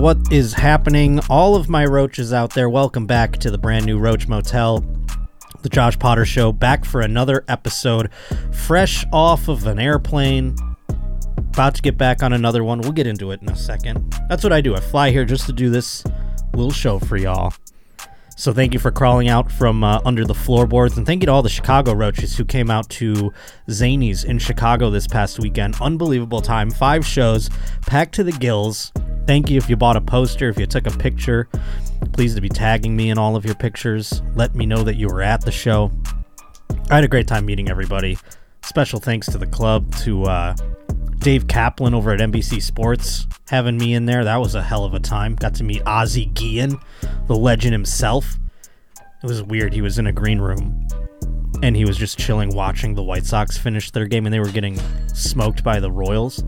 what is happening? All of my roaches out there, welcome back to the brand new Roach Motel, the Josh Potter Show, back for another episode, fresh off of an airplane. About to get back on another one. We'll get into it in a second. That's what I do. I fly here just to do this little show for y'all. So thank you for crawling out from uh, under the floorboards, and thank you to all the Chicago Roaches who came out to Zanies in Chicago this past weekend. Unbelievable time, five shows, packed to the gills. Thank you if you bought a poster, if you took a picture. Please to be tagging me in all of your pictures. Let me know that you were at the show. I had a great time meeting everybody. Special thanks to the club, to uh, Dave Kaplan over at NBC Sports having me in there. That was a hell of a time. Got to meet Ozzie Guillen, the legend himself. It was weird. He was in a green room and he was just chilling watching the White Sox finish their game and they were getting smoked by the Royals.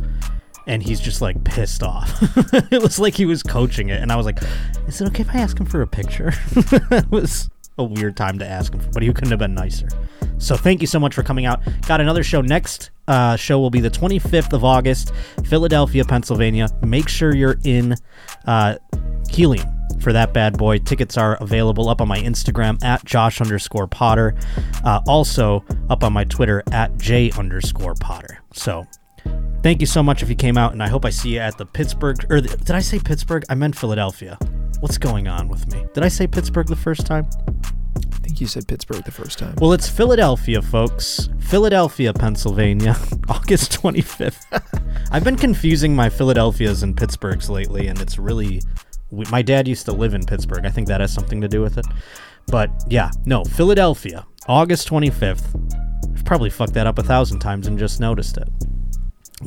And he's just like pissed off. it was like he was coaching it. And I was like, is it okay if I ask him for a picture? it was a weird time to ask him, but he couldn't have been nicer. So thank you so much for coming out. Got another show next. Uh, show will be the 25th of August, Philadelphia, Pennsylvania. Make sure you're in uh, Helium for that bad boy. Tickets are available up on my Instagram at Josh underscore Potter. Uh, also up on my Twitter at J underscore Potter. So thank you so much if you came out, and I hope I see you at the Pittsburgh. Or the, did I say Pittsburgh? I meant Philadelphia. What's going on with me? Did I say Pittsburgh the first time? I think you said Pittsburgh the first time. Well, it's Philadelphia, folks. Philadelphia, Pennsylvania, August 25th. I've been confusing my Philadelphias and Pittsburghs lately, and it's really. My dad used to live in Pittsburgh. I think that has something to do with it. But yeah, no, Philadelphia, August 25th. I've probably fucked that up a thousand times and just noticed it.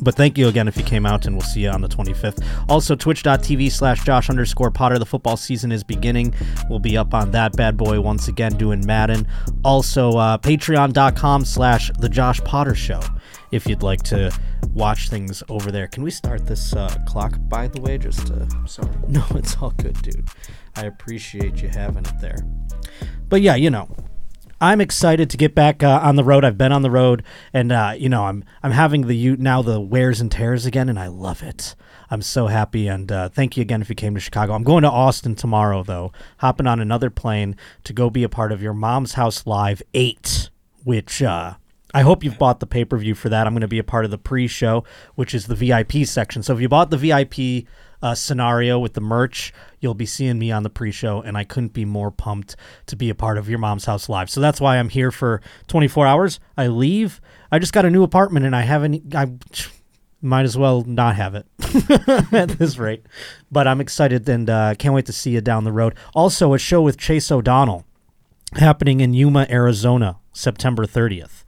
But thank you again if you came out, and we'll see you on the 25th. Also, twitch.tv slash Josh underscore Potter. The football season is beginning. We'll be up on that bad boy once again doing Madden. Also, uh, patreon.com slash The Josh Potter Show if you'd like to watch things over there. Can we start this uh, clock, by the way? Just to. Sorry. No, it's all good, dude. I appreciate you having it there. But yeah, you know, I'm excited to get back uh, on the road. I've been on the road, and uh, you know, I'm I'm having the now the wears and tears again, and I love it. I'm so happy, and uh, thank you again if you came to Chicago. I'm going to Austin tomorrow, though, hopping on another plane to go be a part of your Mom's House Live Eight, which uh, I hope you've bought the pay per view for that. I'm going to be a part of the pre show, which is the VIP section. So if you bought the VIP uh, scenario with the merch, you'll be seeing me on the pre show, and I couldn't be more pumped to be a part of your mom's house live. So that's why I'm here for 24 hours. I leave. I just got a new apartment, and I haven't. I might as well not have it at this rate. But I'm excited and uh, can't wait to see you down the road. Also, a show with Chase O'Donnell happening in Yuma, Arizona, September 30th.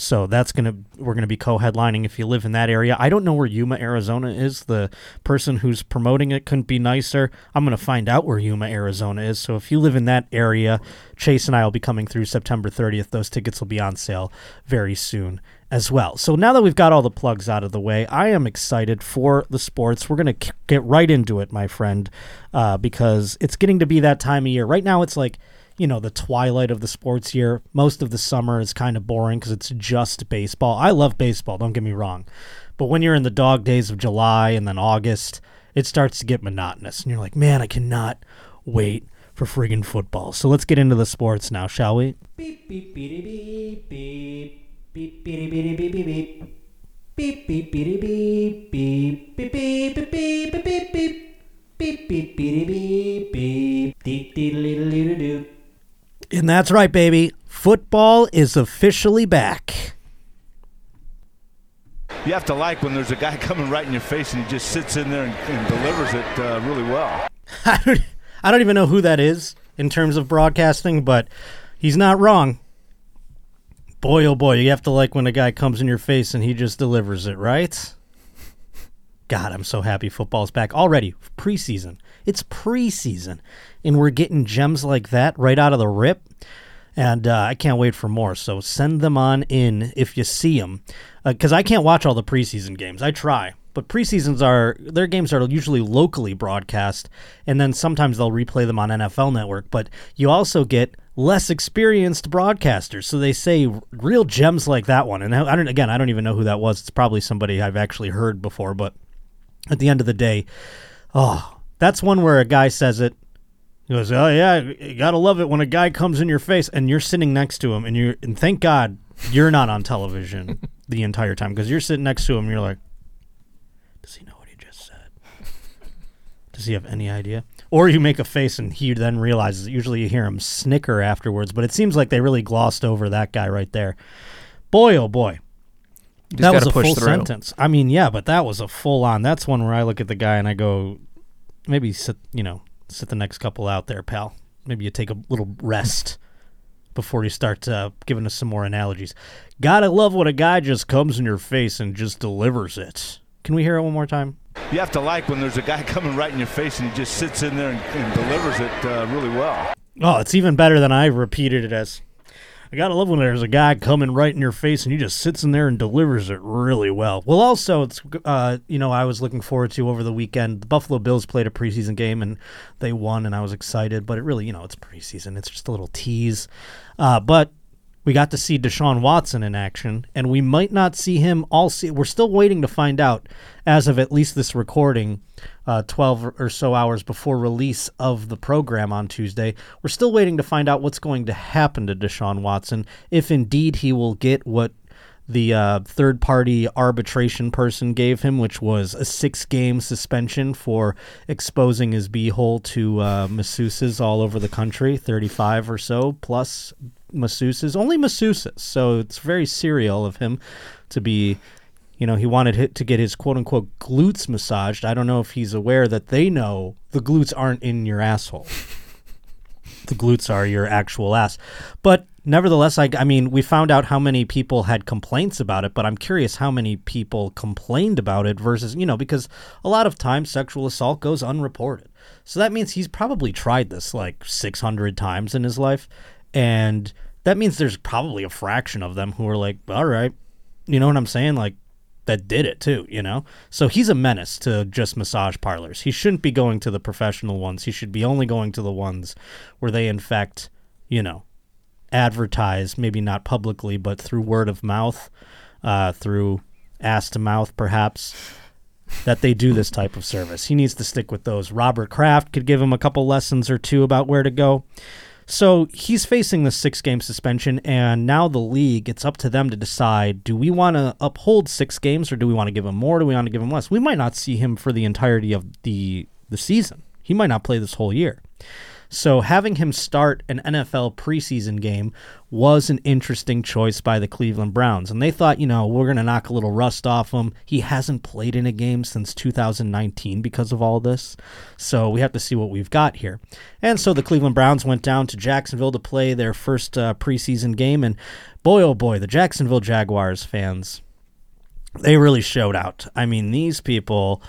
So that's gonna we're gonna be co-headlining if you live in that area. I don't know where Yuma, Arizona is. The person who's promoting it couldn't be nicer. I'm gonna find out where Yuma, Arizona is. So if you live in that area, Chase and I will be coming through September 30th. Those tickets will be on sale very soon as well. So now that we've got all the plugs out of the way, I am excited for the sports. We're gonna k- get right into it, my friend, uh, because it's getting to be that time of year. Right now, it's like you know the twilight of the sports year. Most of the summer is kind of boring because it's just baseball. I love baseball, don't get me wrong, but when you're in the dog days of July and then August, it starts to get monotonous, and you're like, man, I cannot wait for friggin' football. So let's get into the sports now, shall we? Beep beep beep beep beep beep beep beep beep beep beep. Beep beep beep beep beep beep beep beep beep beep beep beep. Beep beep beep beep beep beep beep doo and that's right, baby. Football is officially back. You have to like when there's a guy coming right in your face and he just sits in there and, and delivers it uh, really well. I don't, I don't even know who that is in terms of broadcasting, but he's not wrong. Boy, oh boy, you have to like when a guy comes in your face and he just delivers it, right? God, I'm so happy football's back already. Preseason. It's preseason, and we're getting gems like that right out of the rip. And uh, I can't wait for more. So send them on in if you see them, because uh, I can't watch all the preseason games. I try, but preseasons are their games are usually locally broadcast, and then sometimes they'll replay them on NFL Network. But you also get less experienced broadcasters, so they say real gems like that one. And I don't again, I don't even know who that was. It's probably somebody I've actually heard before, but at the end of the day, oh, That's one where a guy says it. He goes, "Oh yeah, you gotta love it when a guy comes in your face and you're sitting next to him, and you and thank God you're not on television the entire time because you're sitting next to him. and You're like, does he know what he just said? Does he have any idea? Or you make a face and he then realizes. Usually you hear him snicker afterwards, but it seems like they really glossed over that guy right there. Boy, oh boy. You just That was a push full through. sentence. I mean, yeah, but that was a full on. That's one where I look at the guy and I go, maybe sit, you know, sit the next couple out there, pal. Maybe you take a little rest before you start uh, giving us some more analogies. Gotta love when a guy just comes in your face and just delivers it. Can we hear it one more time? You have to like when there's a guy coming right in your face and he just sits in there and, and delivers it uh, really well. Oh, it's even better than I repeated it as. I gotta love when there's a guy coming right in your face and he just sits in there and delivers it really well. Well, also, it's uh, you know I was looking forward to over the weekend. The Buffalo Bills played a preseason game and they won, and I was excited. But it really, you know, it's preseason. It's just a little tease. Uh, but we got to see Deshaun Watson in action, and we might not see him all. See, we're still waiting to find out, as of at least this recording, uh, 12 or so hours before release of the program on Tuesday. We're still waiting to find out what's going to happen to Deshaun Watson, if indeed he will get what the uh, third party arbitration person gave him, which was a six game suspension for exposing his beehole to uh, masseuses all over the country, 35 or so plus masseuses, only masseuses. So it's very serial of him to be. You know, he wanted to get his quote unquote glutes massaged. I don't know if he's aware that they know the glutes aren't in your asshole the glutes are your actual ass. But nevertheless, I, I mean, we found out how many people had complaints about it, but I'm curious how many people complained about it versus, you know, because a lot of times sexual assault goes unreported. So that means he's probably tried this like 600 times in his life. And that means there's probably a fraction of them who are like, all right, you know what I'm saying? Like, that did it too, you know? So he's a menace to just massage parlors. He shouldn't be going to the professional ones. He should be only going to the ones where they, in fact, you know, advertise, maybe not publicly, but through word of mouth, uh, through ass to mouth, perhaps, that they do this type of service. He needs to stick with those. Robert Kraft could give him a couple lessons or two about where to go. So he's facing the six game suspension, and now the league, it's up to them to decide do we want to uphold six games or do we want to give him more? Do we want to give him less? We might not see him for the entirety of the, the season. He might not play this whole year. So having him start an NFL preseason game was an interesting choice by the Cleveland Browns. And they thought, you know, we're going to knock a little rust off him. He hasn't played in a game since 2019 because of all this. So we have to see what we've got here. And so the Cleveland Browns went down to Jacksonville to play their first uh, preseason game. And boy, oh boy, the Jacksonville Jaguars fans, they really showed out. I mean, these people,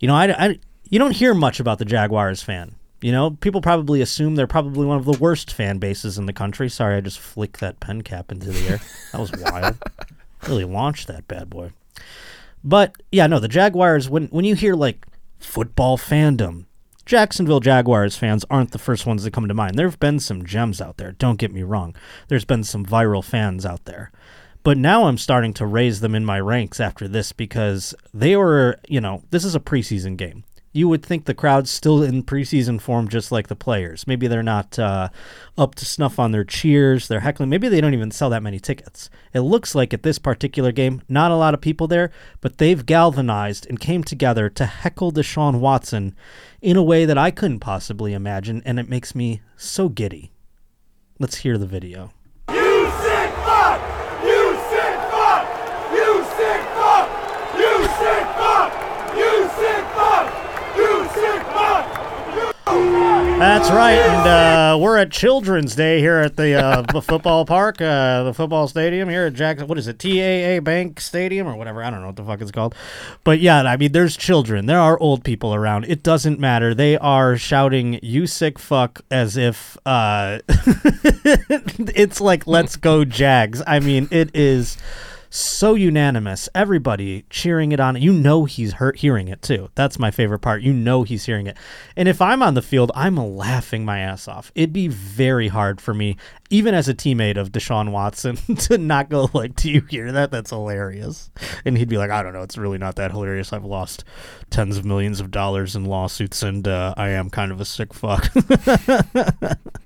you know, I, I you don't hear much about the Jaguars fan. You know, people probably assume they're probably one of the worst fan bases in the country. Sorry, I just flicked that pen cap into the air. That was wild. really launched that bad boy. But yeah, no, the Jaguars. When when you hear like football fandom, Jacksonville Jaguars fans aren't the first ones that come to mind. There have been some gems out there. Don't get me wrong. There's been some viral fans out there. But now I'm starting to raise them in my ranks after this because they were, you know, this is a preseason game. You would think the crowd's still in preseason form just like the players. Maybe they're not uh, up to snuff on their cheers, their heckling. Maybe they don't even sell that many tickets. It looks like at this particular game, not a lot of people there, but they've galvanized and came together to heckle Deshaun Watson in a way that I couldn't possibly imagine, and it makes me so giddy. Let's hear the video. You sick fuck! You sick fuck! You sick fuck! You sick fuck! You sick fuck! You sick fuck! That's right, and uh, we're at Children's Day here at the uh, football park, uh, the football stadium here at Jackson. What is it, TIAA Bank Stadium or whatever? I don't know what the fuck it's called. But yeah, I mean, there's children, there are old people around. It doesn't matter. They are shouting "You sick fuck" as if uh, it's like "Let's go Jags." I mean, it is so unanimous. Everybody cheering it on. You know he's hurt hearing it too. That's my favorite part. You know he's hearing it. And if I'm on the field, I'm laughing my ass off. It'd be very hard for me, even as a teammate of Deshaun Watson, to not go like, "Do you hear that? That's hilarious." And he'd be like, "I don't know. It's really not that hilarious. I've lost tens of millions of dollars in lawsuits, and uh, I am kind of a sick fuck."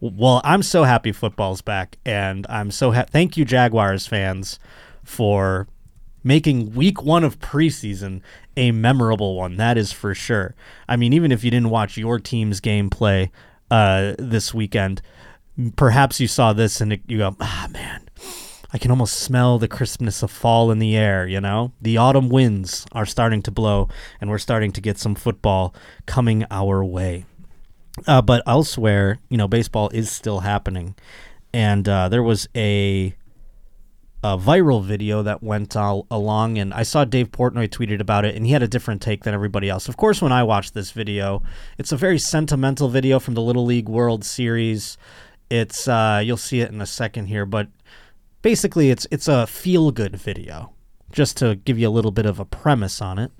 well, I'm so happy football's back, and I'm so ha- thank you Jaguars fans for making week one of preseason a memorable one. That is for sure. I mean, even if you didn't watch your team's gameplay uh, this weekend, perhaps you saw this and it, you go, ah, man. I can almost smell the crispness of fall in the air, you know? The autumn winds are starting to blow, and we're starting to get some football coming our way. Uh, but elsewhere, you know, baseball is still happening, and uh, there was a a viral video that went all along, and I saw Dave Portnoy tweeted about it, and he had a different take than everybody else. Of course, when I watched this video, it's a very sentimental video from the Little League World Series. It's uh, you'll see it in a second here, but basically, it's it's a feel good video. Just to give you a little bit of a premise on it.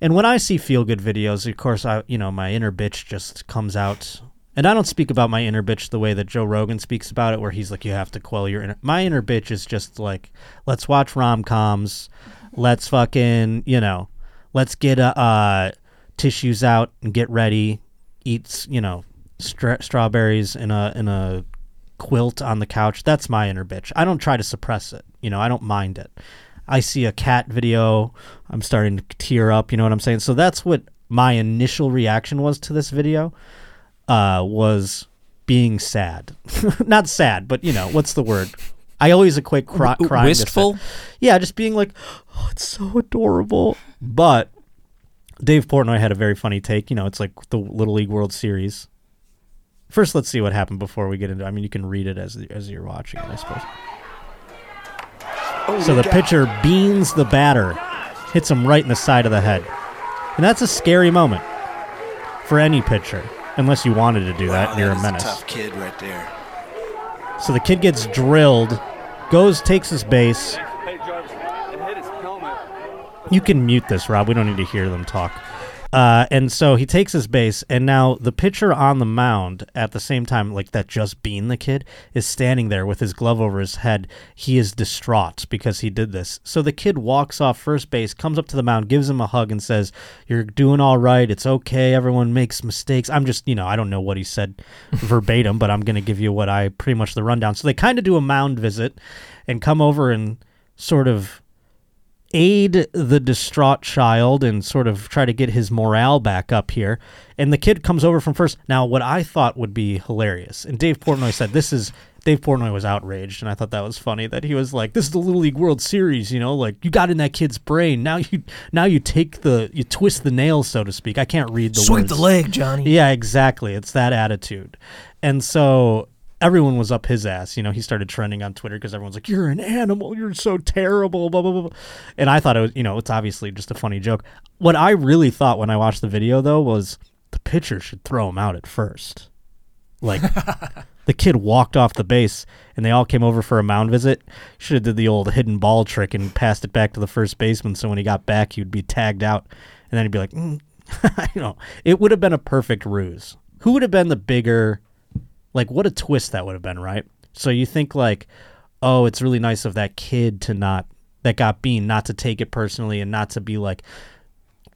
And when I see feel good videos, of course, I you know my inner bitch just comes out. And I don't speak about my inner bitch the way that Joe Rogan speaks about it, where he's like, you have to quell your inner. My inner bitch is just like, let's watch rom coms, let's fucking you know, let's get uh, uh tissues out and get ready, eat you know stra- strawberries in a in a quilt on the couch. That's my inner bitch. I don't try to suppress it. You know, I don't mind it. I see a cat video, I'm starting to tear up. You know what I'm saying? So that's what my initial reaction was to this video. Uh, was being sad, not sad, but you know what's the word? I always equate cry- crying. Wistful. Yeah, just being like, oh, it's so adorable. But Dave Portnoy had a very funny take. You know, it's like the Little League World Series. First, let's see what happened before we get into. I mean, you can read it as as you're watching it, I suppose. So the pitcher beans the batter, hits him right in the side of the head. And that's a scary moment for any pitcher, unless you wanted to do that. And You're a menace. tough kid right there. So the kid gets drilled, goes, takes his base. Hey, Jarvis, and hit his helmet. You can mute this, Rob. We don't need to hear them talk. Uh, and so he takes his base, and now the pitcher on the mound at the same time, like that just being the kid, is standing there with his glove over his head. He is distraught because he did this. So the kid walks off first base, comes up to the mound, gives him a hug, and says, You're doing all right. It's okay. Everyone makes mistakes. I'm just, you know, I don't know what he said verbatim, but I'm going to give you what I pretty much the rundown. So they kind of do a mound visit and come over and sort of aid the distraught child and sort of try to get his morale back up here. And the kid comes over from first. Now, what I thought would be hilarious, and Dave Portnoy said this is Dave Portnoy was outraged, and I thought that was funny that he was like, "This is the Little League World Series, you know, like you got in that kid's brain. Now you now you take the you twist the nail, so to speak. I can't read the Sweep words. the leg, Johnny. Yeah, exactly. It's that attitude. And so everyone was up his ass. You know, he started trending on Twitter because everyone's like, "You're an animal. You're so terrible." Blah blah blah. blah. And I thought it was, you know, it's obviously just a funny joke. What I really thought when I watched the video though was the pitcher should throw him out at first. Like the kid walked off the base and they all came over for a mound visit. Should have did the old hidden ball trick and passed it back to the first baseman so when he got back he'd be tagged out and then he'd be like, mm. you know, it would have been a perfect ruse. Who would have been the bigger like what a twist that would have been, right? So you think like, oh, it's really nice of that kid to not that got bean not to take it personally and not to be like,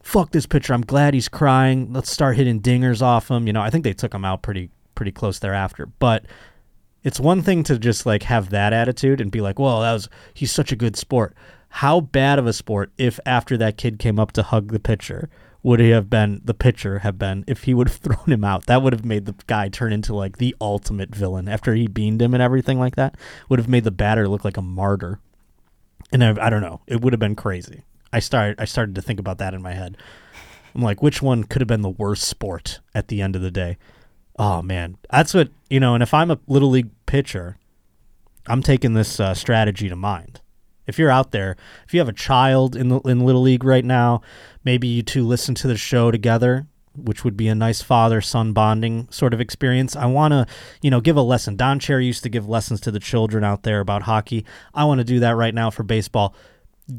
fuck this pitcher. I'm glad he's crying. Let's start hitting dingers off him. You know, I think they took him out pretty pretty close thereafter. But it's one thing to just like have that attitude and be like, well, that was he's such a good sport. How bad of a sport if after that kid came up to hug the pitcher would he have been the pitcher have been if he would have thrown him out that would have made the guy turn into like the ultimate villain. After he beamed him and everything like that would have made the batter look like a martyr. And I, I don't know. It would have been crazy. I started i started to think about that in my head. I'm like which one could have been the worst sport at the end of the day? Oh man. That's what you know and if i'm a little league pitcher i'm taking this uh, strategy to mind if you're out there, if you have a child in the in little league right now, maybe you two listen to the show together. which would be a nice father son bonding sort of experience. I want to, you know, give a lesson. Don Cherry used to give lessons to the children out there about hockey. I want to do that right now for baseball.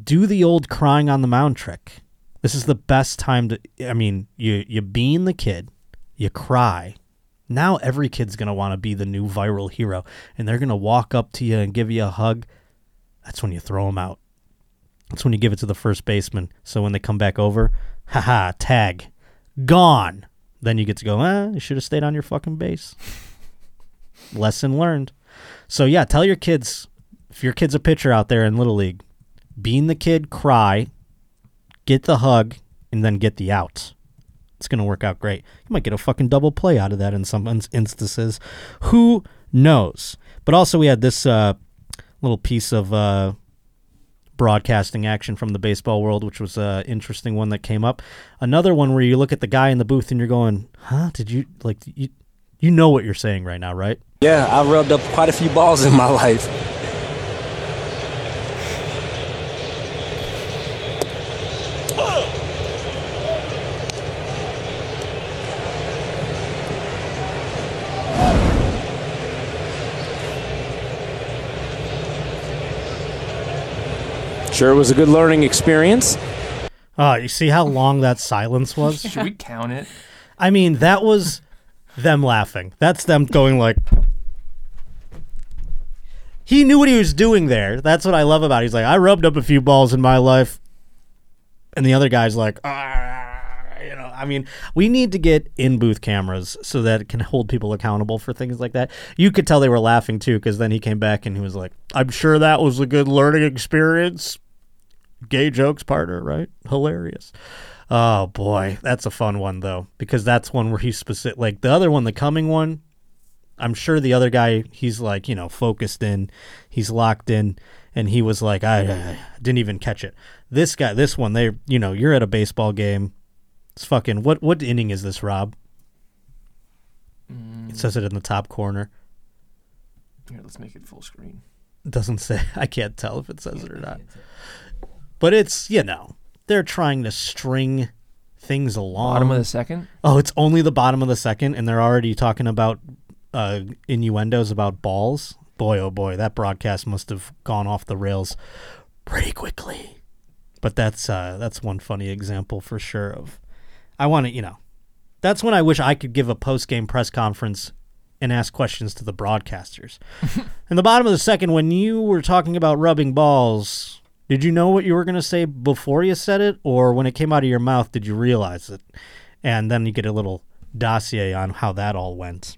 Do the old crying on the mound trick. This is the best time to. I mean, you you bean the kid, you cry. Now every kid's gonna want to be the new viral hero, and they're gonna walk up to you and give you a hug. That's when you throw them out. That's when you give it to the first baseman. So when they come back over, haha, tag, gone. Then you get to go, eh, you should have stayed on your fucking base. Lesson learned. So yeah, tell your kids, if your kid's a pitcher out there in Little League, being the kid, cry, get the hug, and then get the out. It's to work out great. You might get a fucking double play out of that in some instances. Who knows? But also, we had this uh, little piece of uh, broadcasting action from the baseball world, which was an interesting one that came up. Another one where you look at the guy in the booth and you're going, "Huh? Did you like you? You know what you're saying right now, right?" Yeah, I rubbed up quite a few balls in my life. Sure, it was a good learning experience. Oh, you see how long that silence was? Should we count it? I mean, that was them laughing. That's them going like. He knew what he was doing there. That's what I love about it. He's like, I rubbed up a few balls in my life. And the other guy's like, ah, you know, I mean, we need to get in booth cameras so that it can hold people accountable for things like that. You could tell they were laughing too, because then he came back and he was like, I'm sure that was a good learning experience. Gay jokes, partner, right? Hilarious. Oh boy, that's a fun one though, because that's one where he's specific. Like the other one, the coming one, I'm sure the other guy, he's like, you know, focused in, he's locked in, and he was like, I, I didn't even catch it. This guy, this one, they, you know, you're at a baseball game. It's fucking what? What inning is this, Rob? Mm. It says it in the top corner. Here, let's make it full screen. It doesn't say. I can't tell if it says it or not. But it's you know they're trying to string things along. Bottom of the second. Oh, it's only the bottom of the second, and they're already talking about uh, innuendos about balls. Boy, oh boy, that broadcast must have gone off the rails pretty quickly. But that's uh, that's one funny example for sure. Of I want to, you know, that's when I wish I could give a post game press conference and ask questions to the broadcasters. In the bottom of the second, when you were talking about rubbing balls, did you know what you were going to say before you said it, or when it came out of your mouth, did you realize it? And then you get a little dossier on how that all went.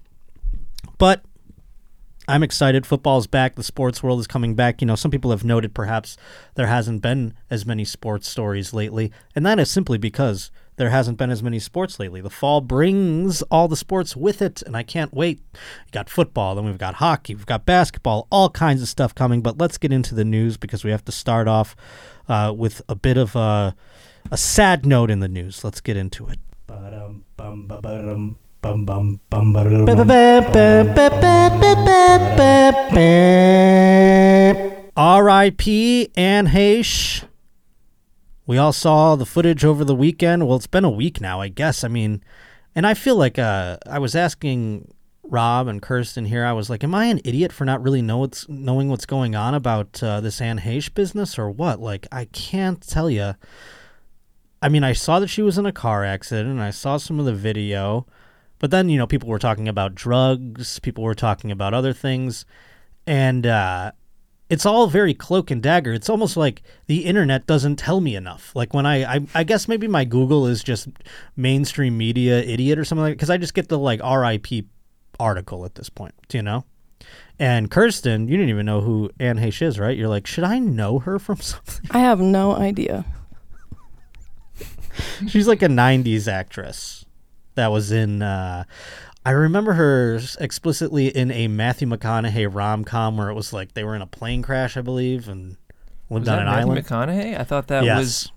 But I'm excited. Football's back. The sports world is coming back. You know, some people have noted perhaps there hasn't been as many sports stories lately, and that is simply because there hasn't been as many sports lately. The fall brings all the sports with it, and I can't wait. You got football, then we've got hockey, we've got basketball, all kinds of stuff coming. But let's get into the news because we have to start off uh, with a bit of a, a sad note in the news. Let's get into it. R.I.P. Anne Heche. We all saw the footage over the weekend. Well, it's been a week now, I guess. I mean, and I feel like uh, I was asking Rob and Kirsten here. I was like, "Am I an idiot for not really know what's knowing what's going on about uh, this Anne Heche business or what?" Like, I can't tell you. I mean, I saw that she was in a car accident, and I saw some of the video, but then you know, people were talking about drugs. People were talking about other things, and uh, it's all very cloak and dagger. It's almost like the internet doesn't tell me enough. Like when I, I, I guess maybe my Google is just mainstream media idiot or something like. Because I just get the like R.I.P. article at this point, you know. And Kirsten, you didn't even know who Anne Heche is, right? You're like, should I know her from something? I have no idea. She's like a '90s actress that was in. Uh, I remember her explicitly in a Matthew McConaughey rom com where it was like they were in a plane crash, I believe, and lived Was on an Matthew island. McConaughey? I thought that yes, was.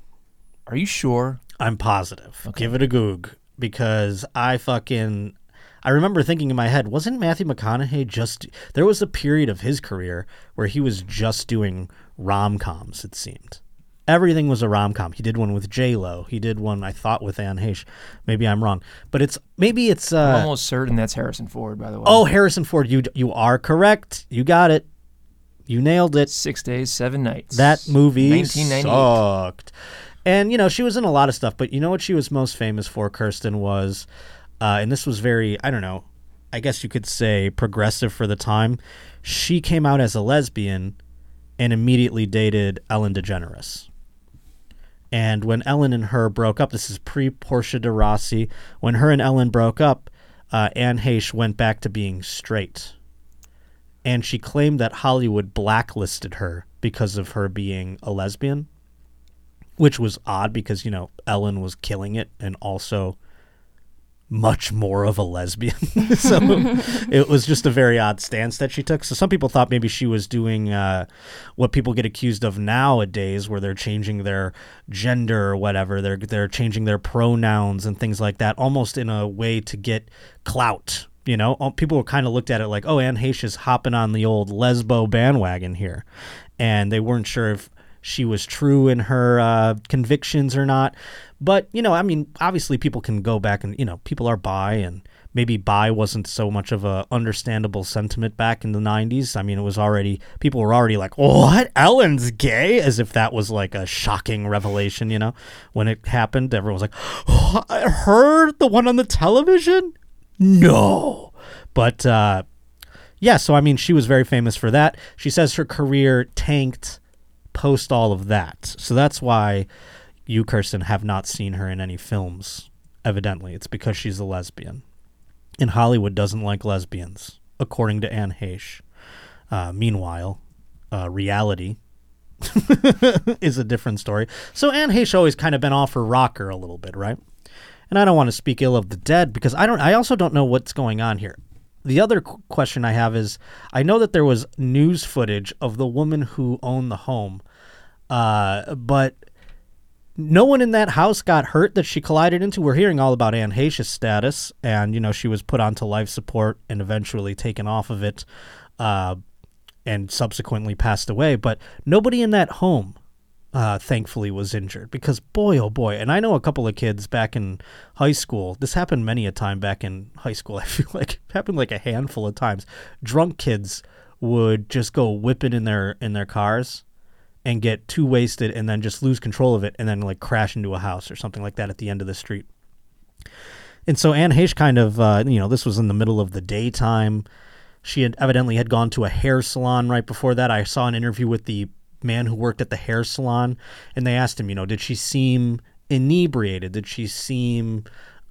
Are you sure? I'm positive. Okay. Give it a goog because I fucking. I remember thinking in my head, wasn't Matthew McConaughey just. There was a period of his career where he was just doing rom coms, it seemed. Everything was a rom com. He did one with J Lo. He did one I thought with Anne Heche. Maybe I'm wrong, but it's maybe it's. Uh, I'm almost certain that's Harrison Ford, by the way. oh, Harrison Ford. You you are correct. You got it. You nailed it. Six days, seven nights. That movie sucked. And you know she was in a lot of stuff, but you know what she was most famous for, Kirsten was, uh, and this was very I don't know, I guess you could say progressive for the time. She came out as a lesbian, and immediately dated Ellen DeGeneres. And when Ellen and her broke up, this is pre Portia de Rossi. When her and Ellen broke up, uh, Anne Heche went back to being straight and she claimed that Hollywood blacklisted her because of her being a lesbian, which was odd because, you know, Ellen was killing it and also much more of a lesbian. so it was just a very odd stance that she took. So some people thought maybe she was doing uh, what people get accused of nowadays, where they're changing their gender or whatever. They're they're changing their pronouns and things like that, almost in a way to get clout. You know, people were kind of looked at it like, oh, Anne Heche is hopping on the old lesbo bandwagon here, and they weren't sure if she was true in her uh, convictions or not. But you know, I mean, obviously, people can go back and you know, people are bi, and maybe bi wasn't so much of a understandable sentiment back in the '90s. I mean, it was already people were already like, "What? Ellen's gay?" As if that was like a shocking revelation. You know, when it happened, everyone was like, oh, "Her, the one on the television." No, but uh, yeah. So I mean, she was very famous for that. She says her career tanked post all of that. So that's why you, Kirsten, have not seen her in any films. Evidently, it's because she's a lesbian, and Hollywood doesn't like lesbians, according to Anne Heche. Uh, meanwhile, uh, reality is a different story. So Anne Heche always kind of been off her rocker a little bit, right? And I don't want to speak ill of the dead because I don't. I also don't know what's going on here. The other qu- question I have is I know that there was news footage of the woman who owned the home, uh, but no one in that house got hurt that she collided into. We're hearing all about Anne Heche's status, and you know she was put onto life support and eventually taken off of it, uh, and subsequently passed away. But nobody in that home, uh, thankfully, was injured because boy, oh boy, and I know a couple of kids back in high school. This happened many a time back in high school. I feel like happened like a handful of times. Drunk kids would just go whipping in their in their cars and get too wasted and then just lose control of it and then like crash into a house or something like that at the end of the street. And so Anne Heche kind of, uh, you know, this was in the middle of the daytime. She had evidently had gone to a hair salon right before that. I saw an interview with the man who worked at the hair salon, and they asked him, you know, did she seem inebriated? Did she seem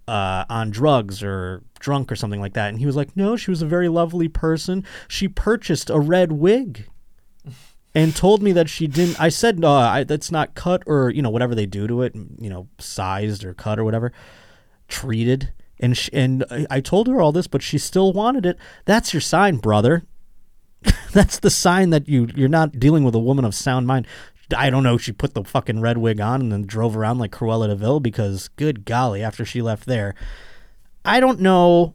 uh, on drugs or drunk or something like that? And he was like, no, she was a very lovely person. She purchased a red wig and told me that she didn't. I said, no, I, that's not cut or, you know, whatever they do to it, you know, sized or cut or whatever, treated. And, sh- and I told her all this, but she still wanted it. That's your sign, brother. That's the sign that you you're not dealing with a woman of sound mind. I don't know. She put the fucking red wig on and then drove around like Cruella de Vil because, good golly, after she left there, I don't know.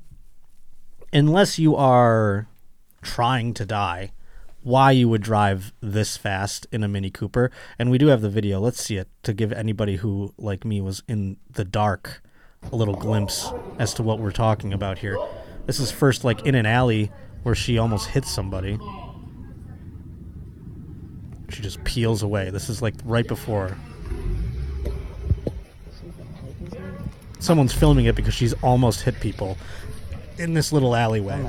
Unless you are trying to die, why you would drive this fast in a Mini Cooper? And we do have the video. Let's see it to give anybody who, like me, was in the dark a little glimpse as to what we're talking about here. This is first like in an alley where she almost hits somebody. She just peels away. This is like right before. Someone's filming it because she's almost hit people in this little alleyway.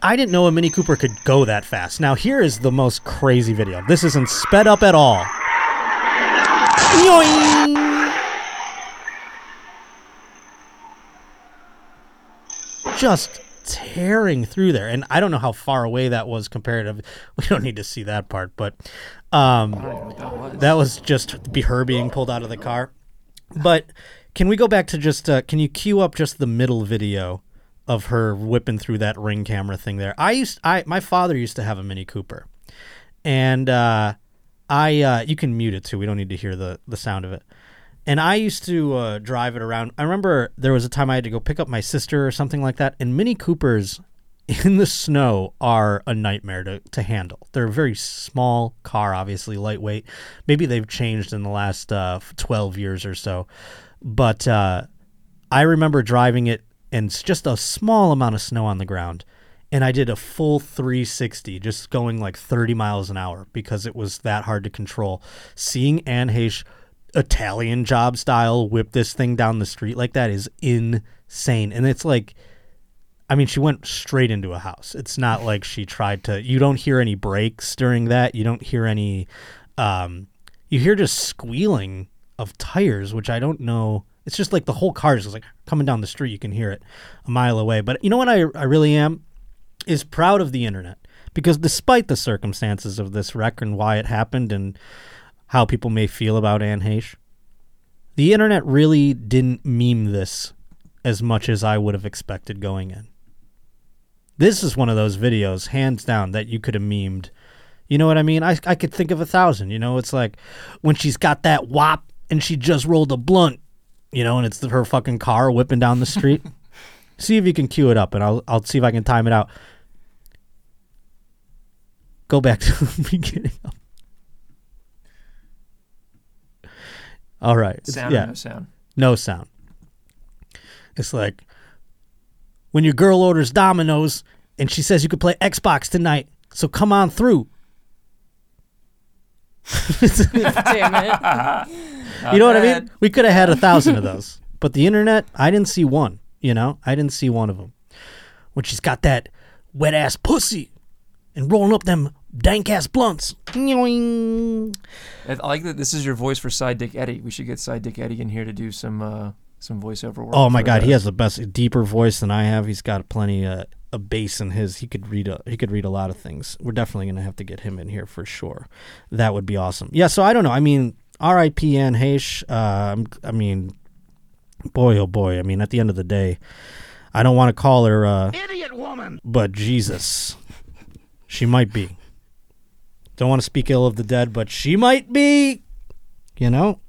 I didn't know a Mini Cooper could go that fast. Now here is the most crazy video. This isn't sped up at all. Just tearing through there, and I don't know how far away that was comparative. We don't need to see that part, but um, that was just her being pulled out of the car. But can we go back to just? Uh, can you cue up just the middle video of her whipping through that ring camera thing there? I used, I my father used to have a Mini Cooper, and uh, I uh, you can mute it too. We don't need to hear the the sound of it. And I used to uh, drive it around. I remember there was a time I had to go pick up my sister or something like that. And Mini Coopers in the snow are a nightmare to, to handle. They're a very small car, obviously lightweight. Maybe they've changed in the last uh, 12 years or so. But uh, I remember driving it and it's just a small amount of snow on the ground. And I did a full 360, just going like 30 miles an hour because it was that hard to control. Seeing Anne Heche Italian job style whip this thing down the street like that is insane. And it's like, I mean, she went straight into a house. It's not like she tried to. You don't hear any brakes during that. You don't hear any. Um, you hear just squealing of tires, which I don't know. It's just like the whole car is like coming down the street. You can hear it a mile away. But you know what I, I really am is proud of the internet because despite the circumstances of this wreck and why it happened and how people may feel about Anne Heche, the internet really didn't meme this as much as I would have expected going in. This is one of those videos, hands down, that you could have memed. You know what I mean? I, I could think of a thousand. You know, it's like when she's got that wop and she just rolled a blunt, you know, and it's her fucking car whipping down the street. see if you can cue it up, and I'll I'll see if I can time it out. Go back to the beginning. All right. It's- Sound yeah or no sound? no sound. It's like when your girl orders Domino's and she says you could play Xbox tonight, so come on through. Damn it. you know what I mean? We could have had a thousand of those, but the internet, I didn't see one. You know, I didn't see one of them. When she's got that wet ass pussy and rolling up them dank ass blunts. Nyoing. I I like that this is your voice for Side Dick Eddie. We should get Side Dick Eddie in here to do some uh, some voiceover work. Oh my god, uh, he has the best, deeper voice than I have. He's got plenty of a bass in his. He could read a he could read a lot of things. We're definitely gonna have to get him in here for sure. That would be awesome. Yeah. So I don't know. I mean, R.I.P. Anne Heche. Uh, I'm- I mean, boy oh boy. I mean, at the end of the day, I don't want to call her uh, Idiot woman! but Jesus, she might be. Don't want to speak ill of the dead, but she might be. You know.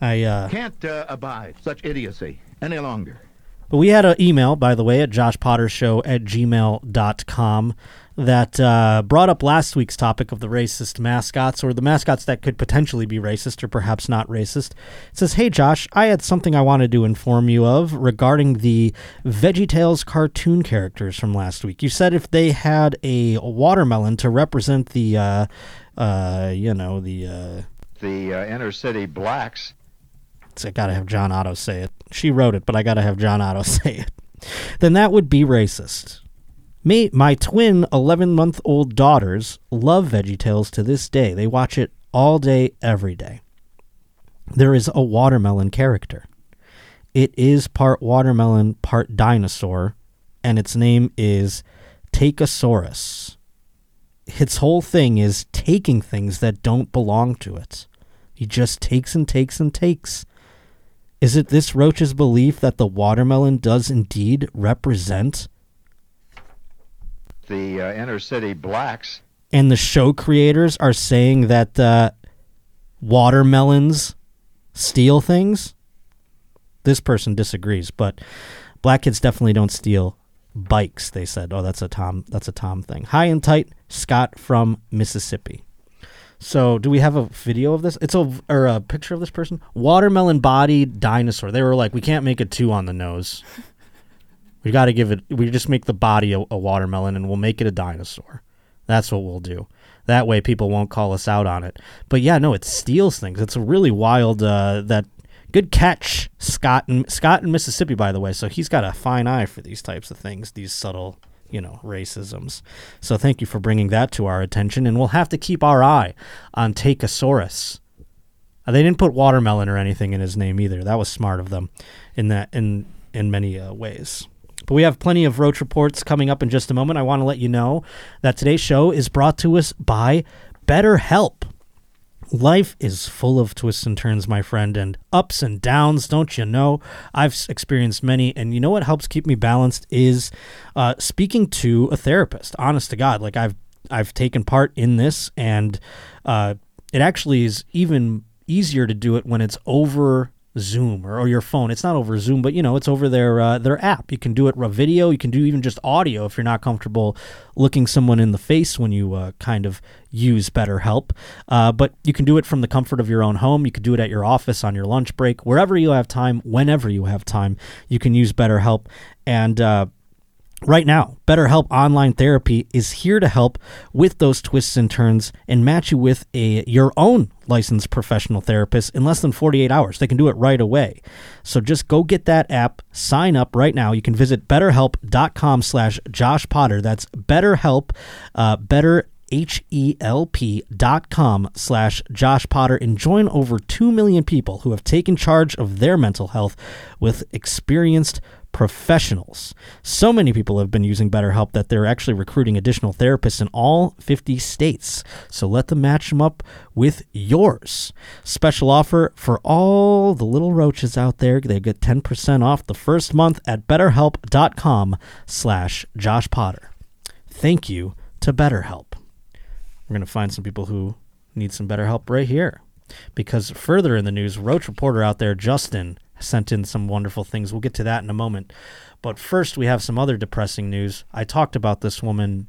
I uh Can't uh, abide such idiocy any longer. But we had an email, by the way, at joshpottershow at gmail.com that uh, brought up last week's topic of the racist mascots or the mascots that could potentially be racist or perhaps not racist. It says, Hey, Josh, I had something I wanted to inform you of regarding the VeggieTales cartoon characters from last week. You said if they had a watermelon to represent the, uh, uh, you know, the. Uh, The uh, inner city blacks It's I gotta have John Otto say it. She wrote it, but I gotta have John Otto say it. Then that would be racist. Me, my twin 11 month old daughters love VeggieTales to this day. They watch it all day, every day. There is a watermelon character. It is part watermelon, part dinosaur, and its name is Takeosaurus. Its whole thing is taking things that don't belong to it. He just takes and takes and takes. Is it this roach's belief that the watermelon does indeed represent the uh, inner city blacks and the show creators are saying that uh, watermelons steal things? This person disagrees, but black kids definitely don't steal bikes. They said, "Oh, that's a Tom. That's a Tom thing." High and tight, Scott from Mississippi. So, do we have a video of this? It's a or a picture of this person. Watermelon bodied dinosaur. They were like, we can't make a two on the nose. We got to give it. We just make the body a, a watermelon, and we'll make it a dinosaur. That's what we'll do. That way, people won't call us out on it. But yeah, no, it steals things. It's a really wild. Uh, that good catch, Scott Scott in Mississippi, by the way. So he's got a fine eye for these types of things, these subtle, you know, racisms. So thank you for bringing that to our attention, and we'll have to keep our eye on Takeosaurus. Uh, they didn't put watermelon or anything in his name either. That was smart of them, in that in in many uh, ways. But we have plenty of roach reports coming up in just a moment. I want to let you know that today's show is brought to us by BetterHelp. Life is full of twists and turns, my friend, and ups and downs, don't you know? I've experienced many, and you know what helps keep me balanced is uh, speaking to a therapist. Honest to God, like I've I've taken part in this, and uh, it actually is even easier to do it when it's over Zoom or, or your phone. It's not over Zoom, but you know, it's over their uh, their app. You can do it video. You can do even just audio if you're not comfortable looking someone in the face when you uh, kind of use BetterHelp. Uh, but you can do it from the comfort of your own home. You can do it at your office on your lunch break, wherever you have time, whenever you have time. You can use BetterHelp and. Right now, BetterHelp Online Therapy is here to help with those twists and turns and match you with a your own licensed professional therapist in less than 48 hours. They can do it right away. So just go get that app, sign up right now. You can visit betterhelp.com slash Josh Potter. That's BetterHelp, uh, better H-E-L-P dot com slash Josh Potter and join over 2 million people who have taken charge of their mental health with experienced professionals. So many people have been using BetterHelp that they're actually recruiting additional therapists in all 50 states. So let them match them up with yours. Special offer for all the little roaches out there. They get 10% off the first month at betterhelp.com slash Josh Potter. Thank you to BetterHelp. We're going to find some people who need some better help right here. Because further in the news, Roach reporter out there, Justin, sent in some wonderful things. We'll get to that in a moment. But first, we have some other depressing news. I talked about this woman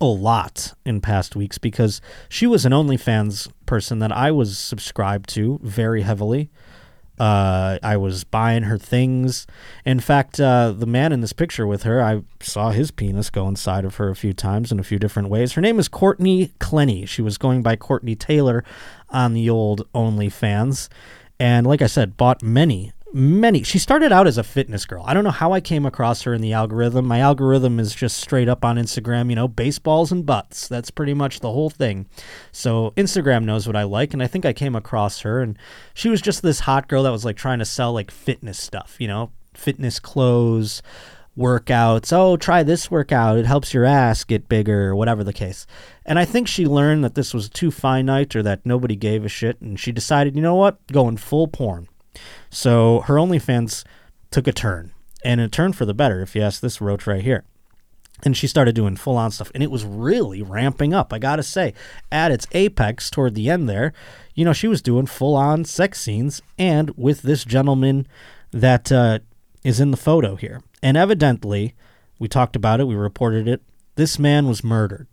a lot in past weeks because she was an OnlyFans person that I was subscribed to very heavily. Uh, I was buying her things. In fact, uh, the man in this picture with her, I saw his penis go inside of her a few times in a few different ways. Her name is Courtney Clenney. She was going by Courtney Taylor on the old OnlyFans. And like I said, bought many, many. She started out as a fitness girl. I don't know how I came across her in the algorithm. My algorithm is just straight up on Instagram, you know, baseballs and butts. That's pretty much the whole thing. So Instagram knows what I like, and I think I came across her, and she was just this hot girl that was like trying to sell like fitness stuff, you know, fitness clothes, workouts. Oh, try this workout. It helps your ass get bigger, or whatever the case. And I think she learned that this was too finite or that nobody gave a shit, and she decided, you know what, going full porn. So her OnlyFans took a turn, and a turn for the better, if you ask this roach right here. And she started doing full on stuff, and it was really ramping up. I gotta say, at its apex toward the end there, you know, she was doing full on sex scenes, and with this gentleman that uh, is in the photo here. And evidently, we talked about it, we reported it. This man was murdered.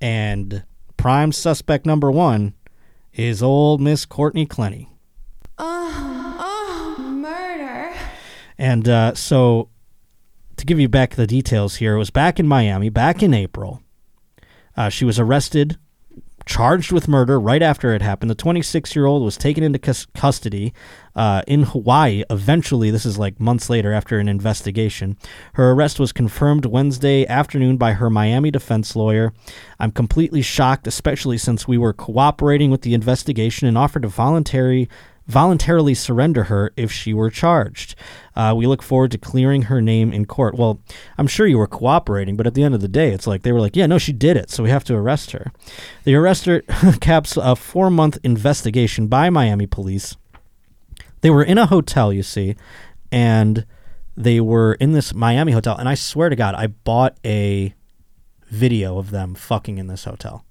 And prime suspect number one is old Miss Courtney Clenney. Oh, oh, murder. And uh, so, to give you back the details here, it was back in Miami, back in April. Uh, she was arrested, charged with murder right after it happened. The 26 year old was taken into cus- custody uh, in Hawaii. Eventually, this is like months later after an investigation. Her arrest was confirmed Wednesday afternoon by her Miami defense lawyer. I'm completely shocked, especially since we were cooperating with the investigation and offered to voluntary voluntarily surrender her if she were charged. Uh, we look forward to clearing her name in court. Well, I'm sure you were cooperating, but at the end of the day, it's like they were like, yeah, no, she did it, so we have to arrest her. The arrestor caps a four month investigation by Miami police. They were in a hotel, you see, and they were in this Miami hotel. And I swear to God, I bought a video of them fucking in this hotel.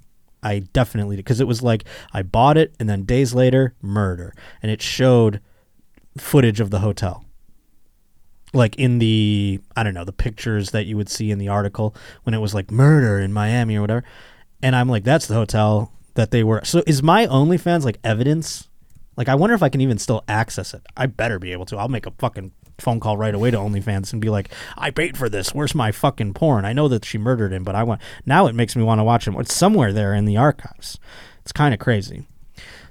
I definitely did because it was like I bought it and then days later, murder, and it showed footage of the hotel, like in the I don't know the pictures that you would see in the article when it was like murder in Miami or whatever, and I'm like that's the hotel that they were. So is my OnlyFans like evidence? Like I wonder if I can even still access it. I better be able to. I'll make a fucking phone call right away to OnlyFans and be like, I paid for this. Where's my fucking porn? I know that she murdered him, but I want now it makes me want to watch him. It's somewhere there in the archives. It's kind of crazy.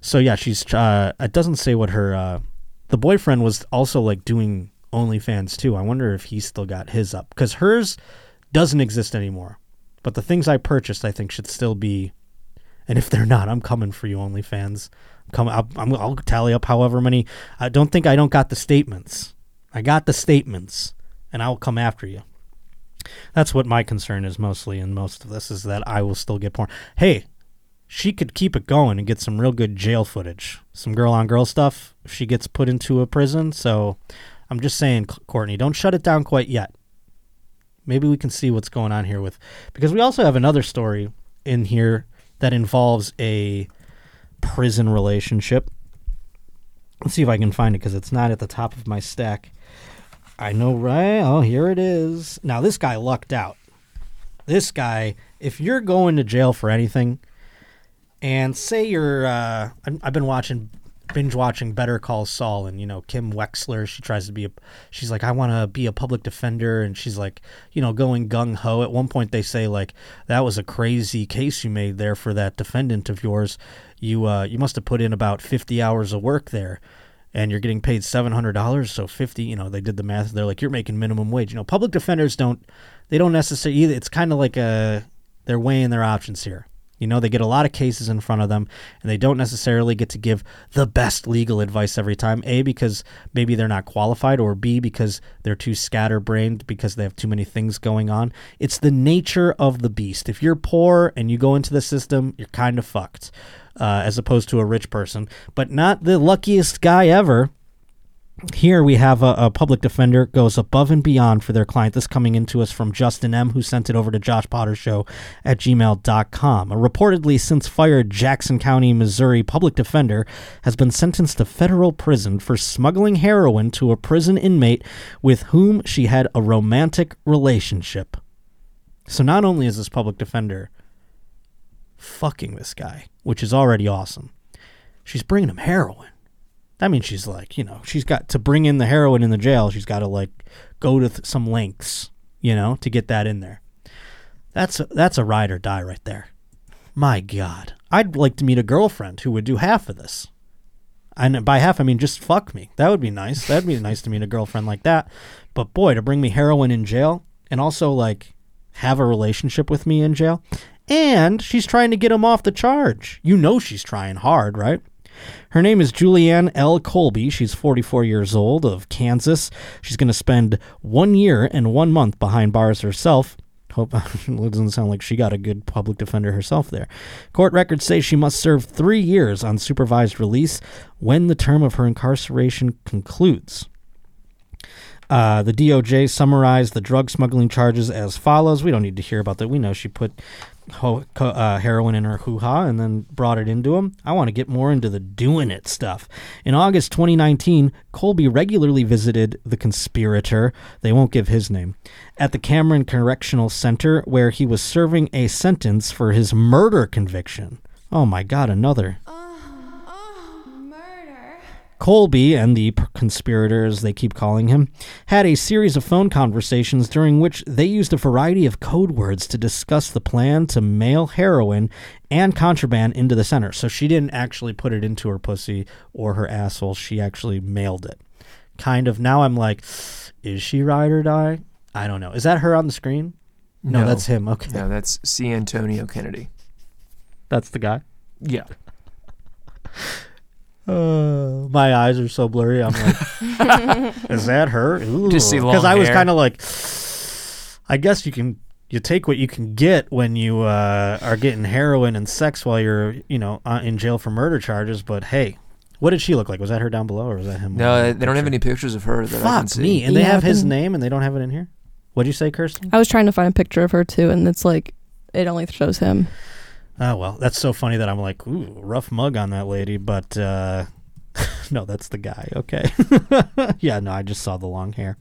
So yeah, she's. Uh, it doesn't say what her. Uh, the boyfriend was also like doing OnlyFans too. I wonder if he still got his up because hers doesn't exist anymore. But the things I purchased, I think, should still be. And if they're not, I'm coming for you, OnlyFans. Come, I'll, I'll tally up however many. I don't think I don't got the statements. I got the statements, and I will come after you. That's what my concern is mostly in most of this is that I will still get porn. Hey, she could keep it going and get some real good jail footage, some girl on girl stuff if she gets put into a prison. So I'm just saying, Courtney, don't shut it down quite yet. Maybe we can see what's going on here with because we also have another story in here that involves a prison relationship. Let's see if I can find it because it's not at the top of my stack. I know, right? Oh, here it is. Now, this guy lucked out. This guy, if you're going to jail for anything, and say you're, uh, I've been watching, binge watching Better Call Saul, and you know Kim Wexler. She tries to be a, she's like, I want to be a public defender, and she's like, you know, going gung ho. At one point, they say like, that was a crazy case you made there for that defendant of yours. You, uh, you must have put in about 50 hours of work there and you're getting paid seven hundred dollars, so fifty. You know, they did the math. They're like, you're making minimum wage. You know, public defenders don't. They don't necessarily either. It's kind of like a. They're weighing their options here. You know, they get a lot of cases in front of them, and they don't necessarily get to give the best legal advice every time. A because maybe they're not qualified, or B because they're too scatterbrained because they have too many things going on. It's the nature of the beast. If you're poor and you go into the system, you're kind of fucked uh, as opposed to a rich person, but not the luckiest guy ever. Here we have a, a public defender goes above and beyond for their client. This coming into us from Justin M., who sent it over to Josh Potter Show at gmail.com. A reportedly since fired Jackson County, Missouri public defender has been sentenced to federal prison for smuggling heroin to a prison inmate with whom she had a romantic relationship. So not only is this public defender fucking this guy, which is already awesome. She's bringing him heroin. That means she's like, you know, she's got to bring in the heroin in the jail. She's got to like go to th- some lengths, you know, to get that in there. That's a, that's a ride or die right there. My God, I'd like to meet a girlfriend who would do half of this. And by half, I mean just fuck me. That would be nice. That'd be nice to meet a girlfriend like that. But boy, to bring me heroin in jail and also like have a relationship with me in jail. And she's trying to get him off the charge. You know she's trying hard, right? Her name is Julianne L. Colby. She's 44 years old of Kansas. She's going to spend one year and one month behind bars herself. Hope it doesn't sound like she got a good public defender herself there. Court records say she must serve three years on supervised release when the term of her incarceration concludes. Uh, the DOJ summarized the drug smuggling charges as follows. We don't need to hear about that. We know she put ho- uh, heroin in her hoo ha and then brought it into him. I want to get more into the doing it stuff. In August 2019, Colby regularly visited the conspirator, they won't give his name, at the Cameron Correctional Center where he was serving a sentence for his murder conviction. Oh my god, another. Colby and the conspirators, they keep calling him, had a series of phone conversations during which they used a variety of code words to discuss the plan to mail heroin and contraband into the center. So she didn't actually put it into her pussy or her asshole. She actually mailed it. Kind of. Now I'm like, is she ride or die? I don't know. Is that her on the screen? No, that's him. Okay. No, that's C. Antonio Kennedy. That's the guy. Yeah. Uh, my eyes are so blurry. I'm like, is that her? Just see long Because I was kind of like, I guess you can you take what you can get when you uh, are getting heroin and sex while you're you know uh, in jail for murder charges. But hey, what did she look like? Was that her down below or was that him? No, they don't have any pictures of her that I can Fuck see. me. And they Yeah, have his name and they don't have it in here. What'd you say, Kirsten? I was trying to find a picture of her too, and it's like it only shows him. Oh well, that's so funny that I'm like, ooh, rough mug on that lady, but uh no, that's the guy. Okay. yeah, no, I just saw the long hair.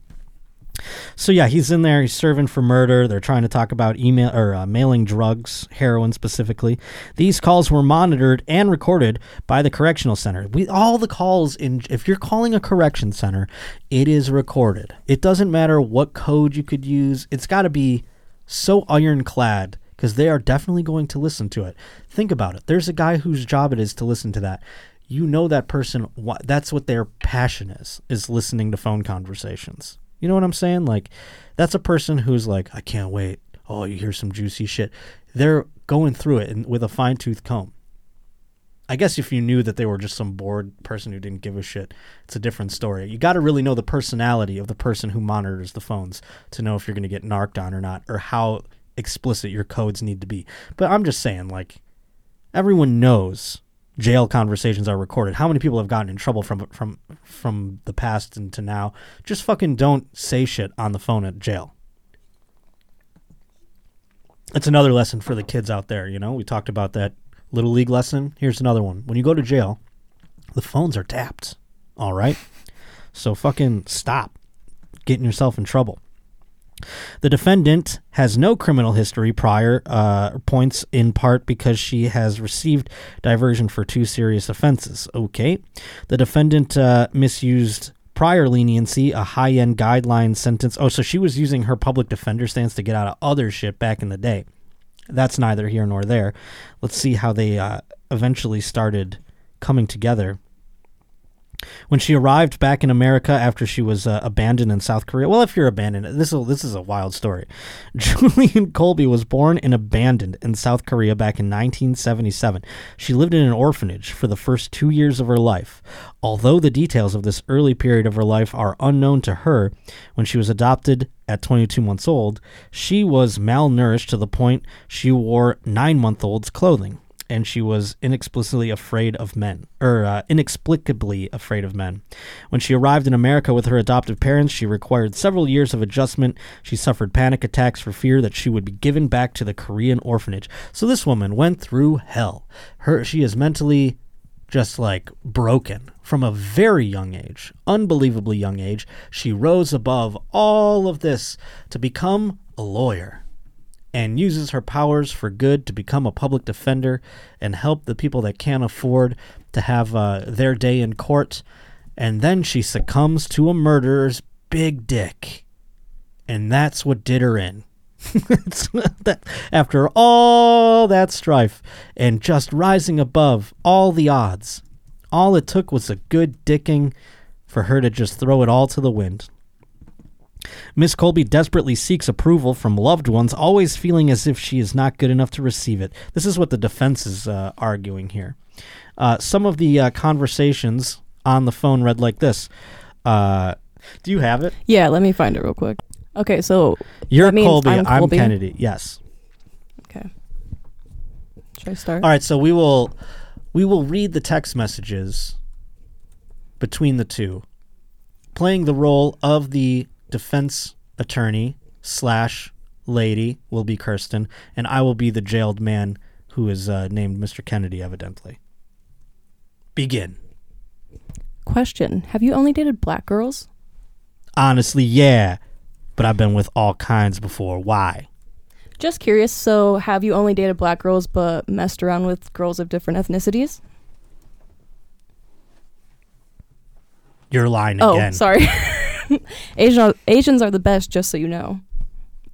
So yeah, he's in there. He's serving for murder. They're trying to talk about email or uh, mailing drugs, heroin specifically. These calls were monitored and recorded by the correctional center. We all the calls in. If you're calling a correction center, it is recorded. It doesn't matter what code you could use. It's got to be so ironclad because they are definitely going to listen to it. Think about it. There's a guy whose job it is to listen to that. You know that person. That's what their passion is: is listening to phone conversations. You know what I'm saying? Like, that's a person who's like, I can't wait. Oh, you hear some juicy shit. They're going through it with a fine tooth comb. I guess if you knew that they were just some bored person who didn't give a shit, it's a different story. You got to really know the personality of the person who monitors the phones to know if you're going to get narked on or not, or how explicit your codes need to be. But I'm just saying, like, everyone knows jail conversations are recorded. How many people have gotten in trouble from from from the past and to now? Just fucking don't say shit on the phone at jail. It's another lesson for the kids out there. You know, we talked about that little league lesson. Here's another one. When you go to jail, the phones are tapped. All right? So fucking stop getting yourself in trouble. The defendant has no criminal history prior uh, points in part because she has received diversion for two serious offenses. Okay. The defendant uh, misused prior leniency, a high end guideline sentence. Oh, so she was using her public defender stance to get out of other shit back in the day. That's neither here nor there. Let's see how they uh, eventually started coming together. When she arrived back in America after she was uh, abandoned in South Korea, well, if you're abandoned, this is this is a wild story. Julianne Colby was born and abandoned in South Korea back in 1977. She lived in an orphanage for the first two years of her life. Although the details of this early period of her life are unknown to her, when she was adopted at 22 months old, she was malnourished to the point she wore nine month old's clothing and she was inexplicably afraid of men, or uh, inexplicably afraid of men. When she arrived in America with her adoptive parents, she required several years of adjustment. She suffered panic attacks for fear that she would be given back to the Korean orphanage. So this woman went through hell. Her, she is mentally just like broken from a very young age, unbelievably young age. She rose above all of this to become a lawyer and uses her powers for good to become a public defender and help the people that can't afford to have uh, their day in court. And then she succumbs to a murderer's big dick. And that's what did her in. that, after all that strife and just rising above all the odds, all it took was a good dicking for her to just throw it all to the wind. Miss Colby desperately seeks approval from loved ones, always feeling as if she is not good enough to receive it. This is what the defense is uh, arguing here. Uh, some of the uh, conversations on the phone read like this. Uh, do you have it? Yeah, let me find it real quick. Okay, so You're Colby. I'm I'm, Colby. Kennedy. Yes. Okay. Should I start? All right. So we will we will read the text messages between the two, playing the role of the defense attorney slash lady will be Kirsten, and I will be the jailed man who is uh, named Mr. Kennedy, evidently. Begin. Question: Have you only dated black girls? Honestly, yeah, but I've been with all kinds before. Why? Just curious. So, have you only dated black girls but messed around with girls of different ethnicities? You're lying Oh, again. Oh, sorry. Asian Asians are the best, just so you know.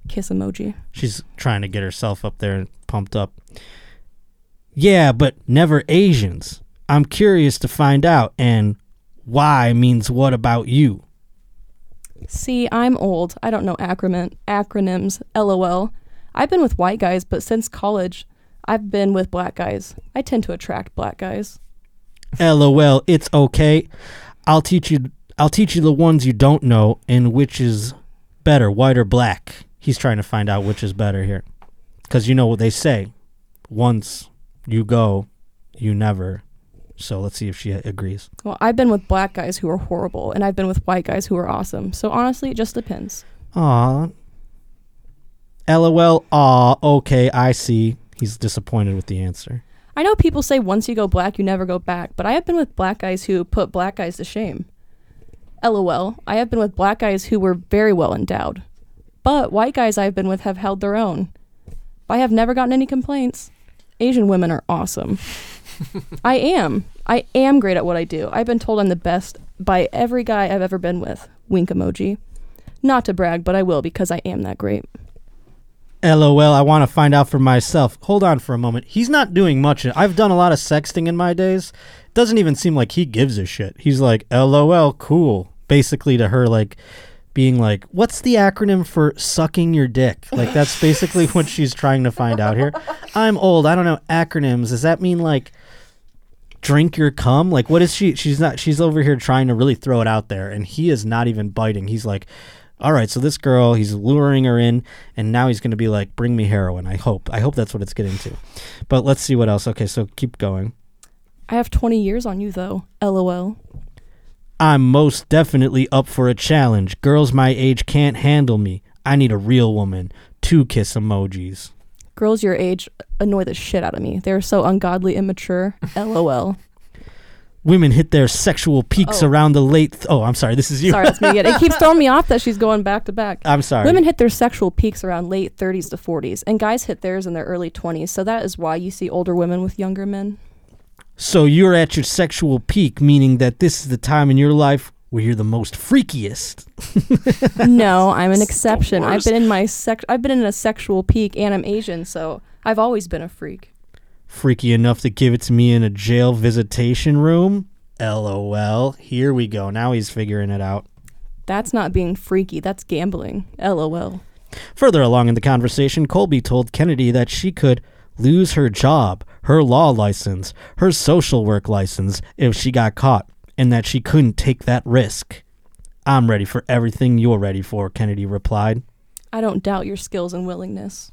Kiss emoji. She's trying to get herself up there and pumped up. Yeah, but never Asians. I'm curious to find out, and why means what about you? See, I'm old. I don't know acronym acronyms. LOL. I've been with white guys, but since college, I've been with black guys. I tend to attract black guys. LOL, it's okay. I'll teach you I'll teach you the ones you don't know and which is better, white or black. He's trying to find out which is better here. Cuz you know what they say. Once you go, you never. So let's see if she agrees. Well, I've been with black guys who are horrible, and I've been with white guys who are awesome. So honestly, it just depends. Aw. LOL. Aw. Okay, I see. He's disappointed with the answer. I know people say once you go black, you never go back, but I have been with black guys who put black guys to shame. LOL. I have been with black guys who were very well endowed. But white guys I've been with have held their own. I have never gotten any complaints. Asian women are awesome. I am. I am great at what I do. I've been told I'm the best by every guy I've ever been with. Wink emoji. Not to brag, but I will because I am that great. LOL. I want to find out for myself. Hold on for a moment. He's not doing much. I've done a lot of sexting in my days. Doesn't even seem like he gives a shit. He's like, LOL, cool. Basically, to her, like, being like, what's the acronym for sucking your dick? Like, that's basically what she's trying to find out here. I'm old. I don't know acronyms. Does that mean, like, drink your cum? Like, what is she? She's not, she's over here trying to really throw it out there, and he is not even biting. He's like, all right, so this girl, he's luring her in, and now he's going to be like, bring me heroin. I hope. I hope that's what it's getting to. But let's see what else. Okay, so keep going. I have 20 years on you, though. LOL. I'm most definitely up for a challenge. Girls my age can't handle me. I need a real woman. Two kiss emojis. Girls your age annoy the shit out of me. They're so ungodly immature. LOL. Women hit their sexual peaks Oh. around the late. Th- oh, I'm sorry. This is you. Sorry, that's me again. It keeps throwing me off that she's going back to back. I'm sorry. Women hit their sexual peaks around late 30s to 40s, and guys hit theirs in their early 20s. So that is why you see older women with younger men. So you're at your sexual peak, meaning that this is the time in your life where you're the most freakiest. no, I'm an exception. I've been in my sex. I've been in a sexual peak, and I'm Asian, so I've always been a freak. Freaky enough to give it to me in a jail visitation room? LOL. Here we go. Now he's figuring it out. That's not being freaky. That's gambling. LOL. Further along in the conversation, Colby told Kennedy that she could lose her job, her law license, her social work license if she got caught, and that she couldn't take that risk. I'm ready for everything you're ready for, Kennedy replied. I don't doubt your skills and willingness.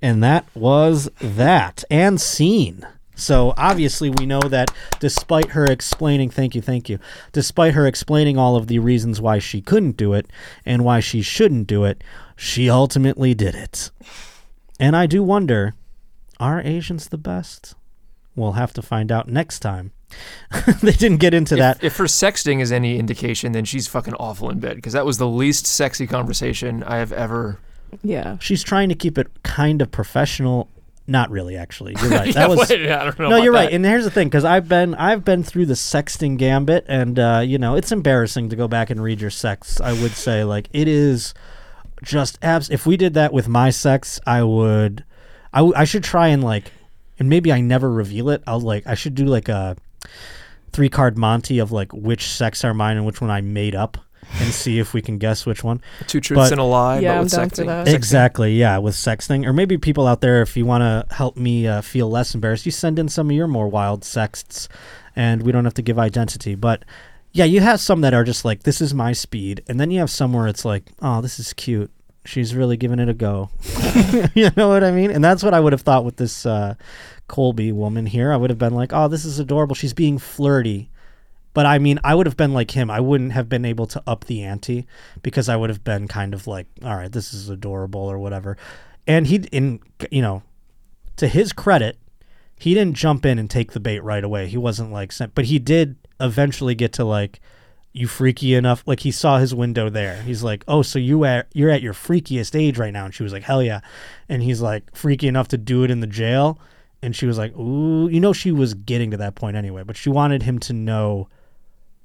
And that was that. And scene. So obviously, we know that despite her explaining, thank you, thank you, despite her explaining all of the reasons why she couldn't do it and why she shouldn't do it, she ultimately did it. And I do wonder are Asians the best? We'll have to find out next time. they didn't get into If, that. if her sexting is any indication, then she's fucking awful in bed because that was the least sexy conversation I have ever. Yeah. She's trying to keep it kind of professional. Not really, actually. You're right. Yeah, that was. wait, I don't know no, about you're right. that. And here's the thing, because I've been I've been through the sexting gambit, and uh, you know it's embarrassing to go back and read your sex. I would say like it is just abs. If we did that with my sex, I would. I, w- I should try and like, and maybe I never reveal it. I'll like I should do like a three card Monty of like which sex are mine and which one I made up, and see if we can guess which one. Two truths But- and a lie. Yeah, but I'm with down for that. Exactly, yeah, with sexting, or maybe people out there, if you want to help me uh, feel less embarrassed, you send in some of your more wild sexts, and we don't have to give identity. But yeah, you have some that are just like, this is my speed, and then you have some where it's like, oh, this is cute. She's really giving it a go. you know what I mean? And that's what I would have thought with this uh, Colby woman here. I would have been like, oh, this is adorable. She's being flirty. But I mean, I would have been like him. I wouldn't have been able to up the ante because I would have been kind of like, all right, this is adorable or whatever. And he, in you know, to his credit, he didn't jump in and take the bait right away. He wasn't like, sent, but he did eventually get to like, you freaky enough. Like he saw his window there. He's like, oh, so you at you're at your freakiest age right now. And she was like, hell yeah. And he's like, freaky enough to do it in the jail. And she was like, ooh, you know, she was getting to that point anyway, but she wanted him to know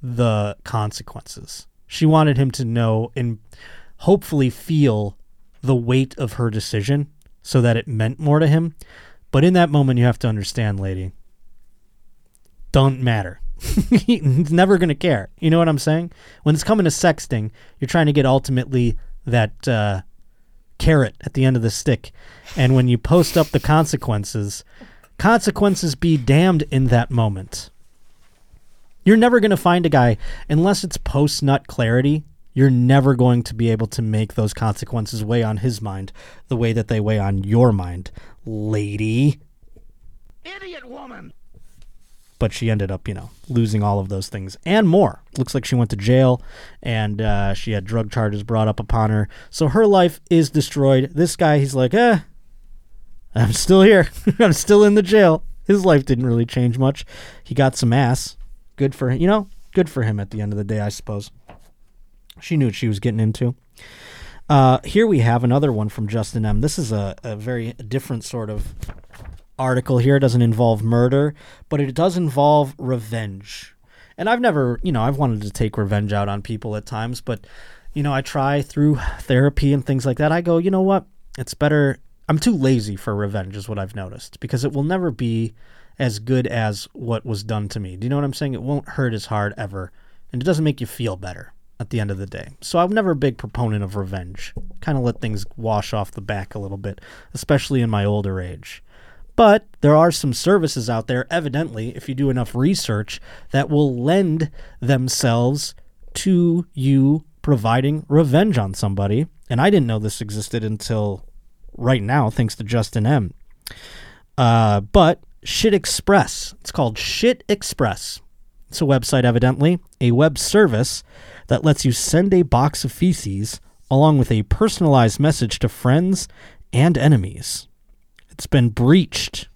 the consequences. She wanted him to know and hopefully feel the weight of her decision so that it meant more to him. But in that moment, you have to understand, lady, don't matter. He's never going to care. You know what I'm saying? When it's coming to sexting, you're trying to get ultimately that uh, carrot at the end of the stick. And when you post up the consequences, consequences be damned in that moment. You're never going to find a guy, unless it's post nut clarity, you're never going to be able to make those consequences weigh on his mind the way that they weigh on your mind, lady. Idiot woman! But she ended up, you know, losing all of those things and more. Looks like she went to jail and uh, she had drug charges brought up upon her. So her life is destroyed. This guy, he's like, eh, I'm still here. I'm still in the jail. His life didn't really change much. He got some ass. Good for him. You know, good for him at the end of the day, I suppose. She knew what she was getting into. Uh, here we have another one from Justin M. This is a, a very different sort of article here. Doesn't involve murder, but it does involve revenge. And I've never, you know, I've wanted to take revenge out on people at times, but, you know, I try through therapy and things like that. I go, you know what? It's better. I'm too lazy for revenge, is what I've noticed, because it will never be as good as what was done to me. Do you know what I'm saying? It won't hurt as hard ever, and it doesn't make you feel better at the end of the day. So I'm never a big proponent of revenge. Kind of let things wash off the back a little bit, especially in my older age. But there are some services out there, evidently, if you do enough research, that will lend themselves to you providing revenge on somebody. And I didn't know this existed until right now, thanks to Justin M. Uh, but Shit Express, it's called Shit Express. It's a website, evidently, a web service that lets you send a box of feces along with a personalized message to friends and enemies. It's been breached.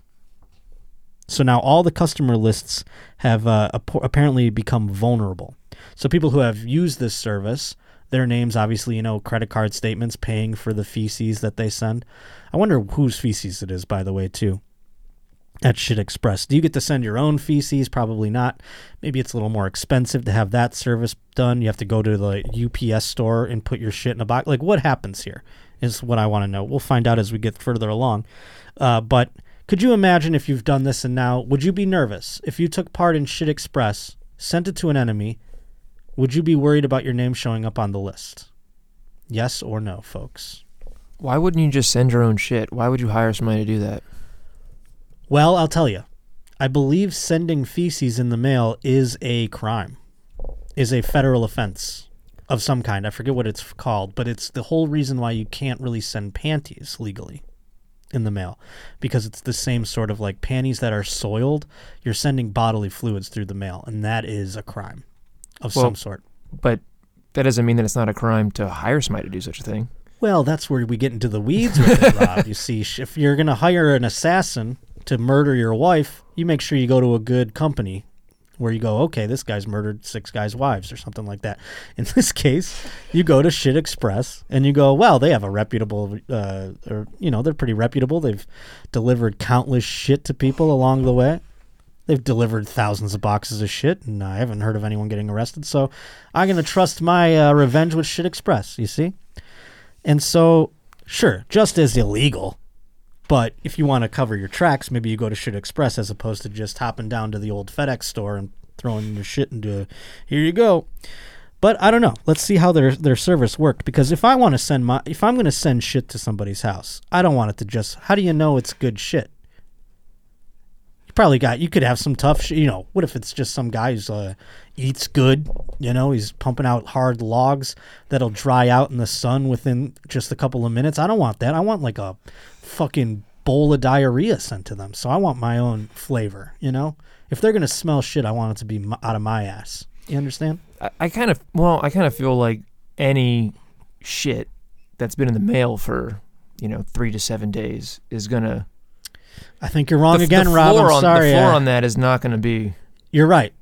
So now all the customer lists have uh, appo- apparently become vulnerable. So people who have used this service, their names, obviously, you know, credit card statements, paying for the feces that they send. I wonder whose feces it is, by the way, too. At Shit Express. Do you get to send your own feces? Probably not. Maybe it's a little more expensive to have that service done. You have to go to the UPS store and put your shit in a box. Like, what happens here is what I want to know. We'll find out as we get further along. Uh, but could you imagine if you've done this and now, would you be nervous if you took part in Shit Express, sent it to an enemy? Would you be worried about your name showing up on the list? Yes or no, folks? Why wouldn't you just send your own shit? Why would you hire somebody to do that? Well, I'll tell you. I believe sending feces in the mail is a crime, is a federal offense of some kind. I forget what it's called, but it's the whole reason why you can't really send panties legally in the mail because it's the same sort of like panties that are soiled. You're sending bodily fluids through the mail, and that is a crime of Well- some sort. But that doesn't mean that it's not a crime to hire somebody to do such a thing. Well, that's where we get into the weeds with it, Rob. You see, if you're going to hire an assassin to murder your wife, you make sure you go to a good company where you go, okay, this guy's murdered six guys' wives or something like that. In this case, you go to Shit Express and you go, well, they have a reputable, uh, or, you know, they're pretty reputable. They've delivered countless shit to people along the way. They've delivered thousands of boxes of shit, and I haven't heard of anyone getting arrested. So I'm to trust my uh, revenge with Shit Express, you see? And so, sure, just as illegal. But if you want to cover your tracks, maybe you go to Shit Express as opposed to just hopping down to the old FedEx store and throwing your shit into here you go. But I don't know. Let's see how their their service worked because if I want to send my if I'm going to send shit to somebody's house, I don't want it to just how do you know it's good shit? You probably got you could have some tough shit, you know. What if it's just some guy who's uh, eats good, you know, he's pumping out hard logs that'll dry out in the sun within just a couple of minutes. I don't want that. I want like a fucking bowl of diarrhea sent to them. So I want my own flavor, you know? If they're going to smell shit, I want it to be m- out of my ass. You understand? I, I kind of well, I kind of feel like any shit that's been in the mail for you know three to seven days is gonna. I think you're wrong the, again, the Rob. I'm on, sorry. The floor uh, on that is not gonna be. You're right,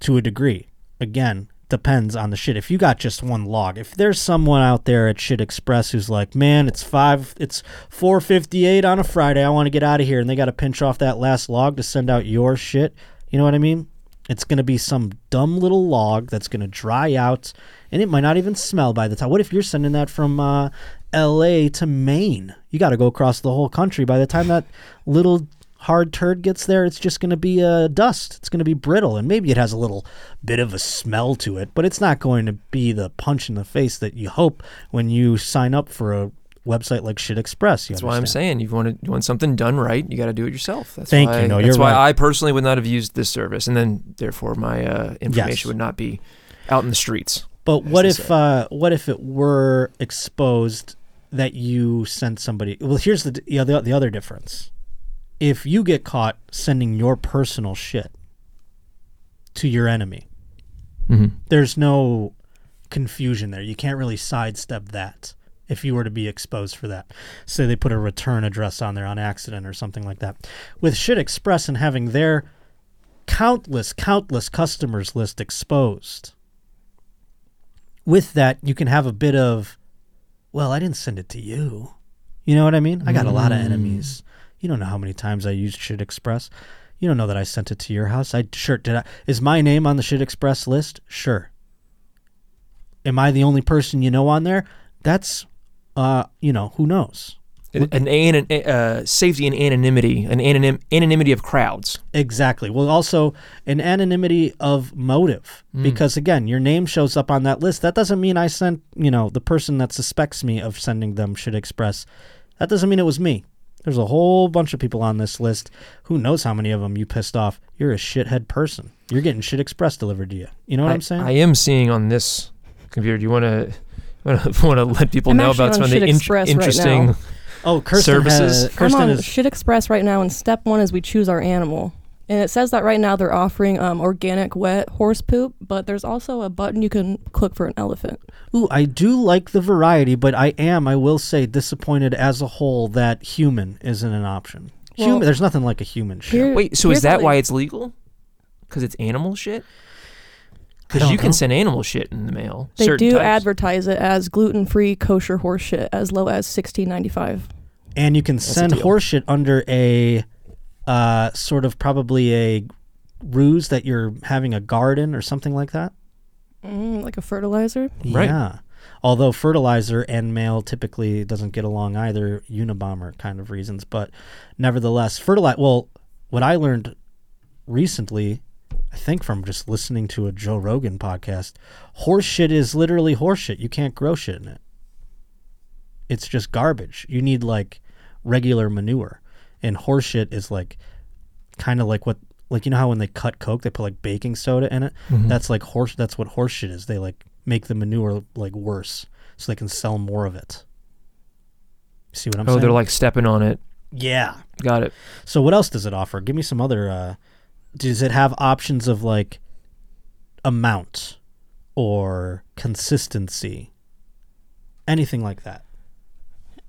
to a degree. Again, depends on the shit. If you got just one log, if there's someone out there at Shit Express who's like, man, it's five, it's four fifty eight on a Friday. I want to get out of here, and they got to pinch off that last log to send out your shit. You know what I mean? It's gonna be some dumb little log that's gonna dry out, and it might not even smell by the time. What if you're sending that from uh, L.A. to Maine? You got to go across the whole country. By the time that little hard turd gets there, it's just going to be uh, dust. It's going to be brittle, and maybe it has a little bit of a smell to it, but it's not going to be the punch in the face that you hope when you sign up for a website like Shit Express. You That's why I'm saying you want to you want something done right, you got to do it yourself. That's Thank why, you. No, that's why right. I personally would not have used this service, and then therefore my uh, information Yes. would not be out in the streets. But what if uh, what if it were exposed that you sent somebody? Well, here's the the other the other difference. If you get caught sending your personal shit to your enemy, Mhm. there's no confusion there. You can't really sidestep that if you were to be exposed for that. Say they put a return address on there on accident or something like that. With Shit Express and having their countless, countless customers list exposed, with that, you can have a bit of, well, I didn't send it to you. You know what I mean? I got a lot of enemies. You don't know how many times I used Shit Express. You don't know that I sent it to your house. I sure did. I, is my name on the Shit Express list? Sure. Am I the only person you know on there? That's, uh, you know, who knows? An, an, an uh, safety and anonymity, an anonym, anonymity of crowds. Exactly. Well, also an anonymity of motive because again, your name shows up on that list. That doesn't mean I sent, you know, the person that suspects me of sending them Shit Express. That doesn't mean it was me. There's a whole bunch of people on this list. Who knows how many of them you pissed off? You're a shithead person. You're getting Shit Express delivered to you. You know what I, I, am saying? I am seeing on this computer. Do you want to want to let people I'm know about some of the Shit int- right interesting? now. oh, Kirsten services? Has, I'm Kirsten on is. Shit Express right now, and step one is we choose our animal. And it says that right now they're offering um, organic wet horse poop, but there's also a button you can click for an elephant. Ooh, I do like the variety, but I am, I will say, disappointed as a whole that human isn't an option. human. There's nothing like a human shit. Here- Wait, so is that why it's legal? Because it's animal shit? Because you know. can send animal shit in the mail. They do types. advertise it as gluten-free kosher horse shit as low as sixteen ninety-five. and you can a send deal. horseshit under a uh, sort of probably a ruse that you're having a garden or something like that. Mm, like a fertilizer. Right. Yeah. Although fertilizer and mail typically doesn't get along either, Unabomber kind of reasons, but nevertheless, fertilizer. Well, what I learned recently, I think from just listening to a Joe Rogan podcast, horse shit is literally horse shit. You can't grow shit in it. It's just garbage. You need like regular manure, and horse shit is like kind of like what like you know how when they cut coke they put like baking soda in it Mm-hmm. that's like horse that's what horse shit is they like make the manure like worse so they can sell more of it see what i'm saying? Oh, they're like stepping on it. yeah Got it. so what else does it offer give me some other uh does it have options of like amount or consistency anything like that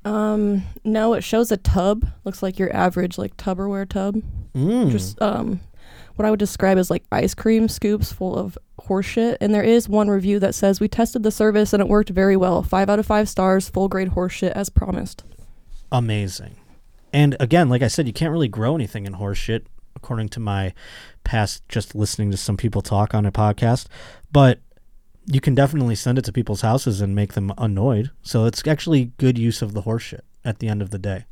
Um, no, it shows a tub. Looks like your average like Tupperware tub. mm. Just um, what I would describe as like ice cream scoops full of horseshit. And there is one review that says we tested the service and it worked very well. Five out of five stars, full grade horseshit as promised. amazing. And again, like I said, you can't really grow anything in horseshit, according to my past just listening to some people talk on a podcast. But you can definitely send it to people's houses and make them annoyed. So it's actually good use of the horseshit at the end of the day.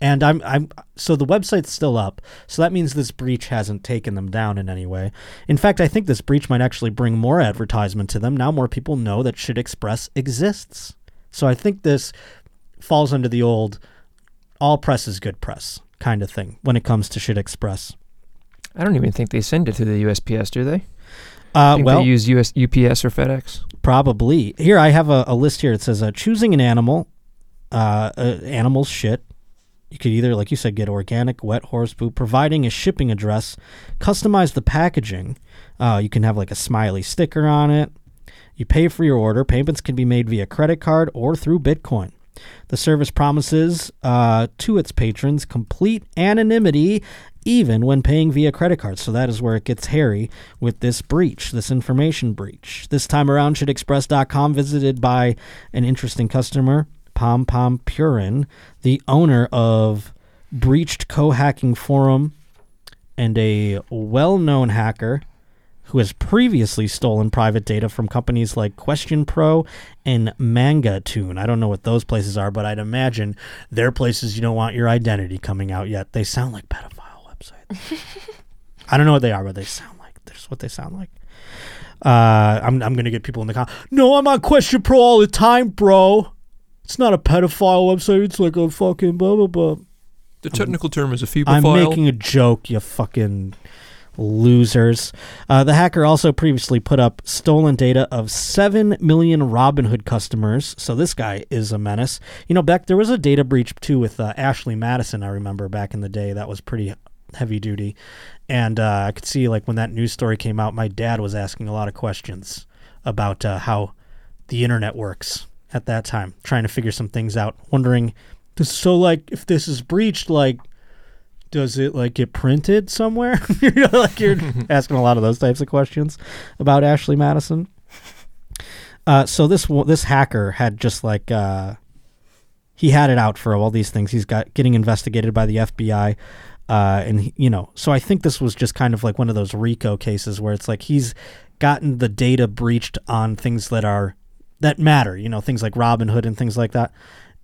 And I'm I'm so the website's still up. So that means this breach hasn't taken them down in any way. In fact, I think this breach might actually bring more advertisement to them. Now more people know that Shit Express exists. So I think this falls under the old all press is good press kind of thing when it comes to Shit Express. I don't even think they send it to the USPS, do they? Uh, think well, they use US, UPS or FedEx. Probably. Here, I have a, a list here. It says uh, choosing an animal, uh, uh, animal shit. You could either, like you said, get organic, wet horse poop, providing a shipping address, customize the packaging. Uh, you can have like a smiley sticker on it. You pay for your order. Payments can be made via credit card or through Bitcoin. The service promises uh, to its patrons complete anonymity even when paying via credit card. So that is where it gets hairy with this breach, this information breach. This time around, shitexpress.com visited by an interesting customer, Pompompurin, the owner of Breached Co-Hacking Forum and a well-known hacker who has previously stolen private data from companies like Question Pro and Manga Tune. I don't know what those places are, but I'd imagine they're places you don't want your identity coming out yet. They sound like pedophile websites. I don't know what they are, but they sound like that's what they sound like. Uh, I'm I'm gonna get people in the con. No, I'm on Question Pro all the time, bro. It's not a pedophile website. It's like a fucking blah blah blah. The technical term is a feeble I'm making a joke, you fucking losers. Uh, the hacker also previously put up stolen data of 7 million Robinhood customers. So this guy is a menace. You know, back there was a data breach too with uh, Ashley Madison, I remember back in the day. That was pretty heavy duty. And uh, I could see, like, when that news story came out, my dad was asking a lot of questions about uh, how the internet works at that time, trying to figure some things out, wondering. So, like, if this is breached, like, does it like get printed somewhere? you know, like you're asking a lot of those types of questions about Ashley Madison. Uh, so this this hacker had just like uh, he had it out for all these things. He's got getting investigated by the FBI, uh, and he, you know, so I think this was just kind of like one of those RICO cases where it's like he's gotten the data breached on things that are that matter. You know, things like Robinhood and things like that.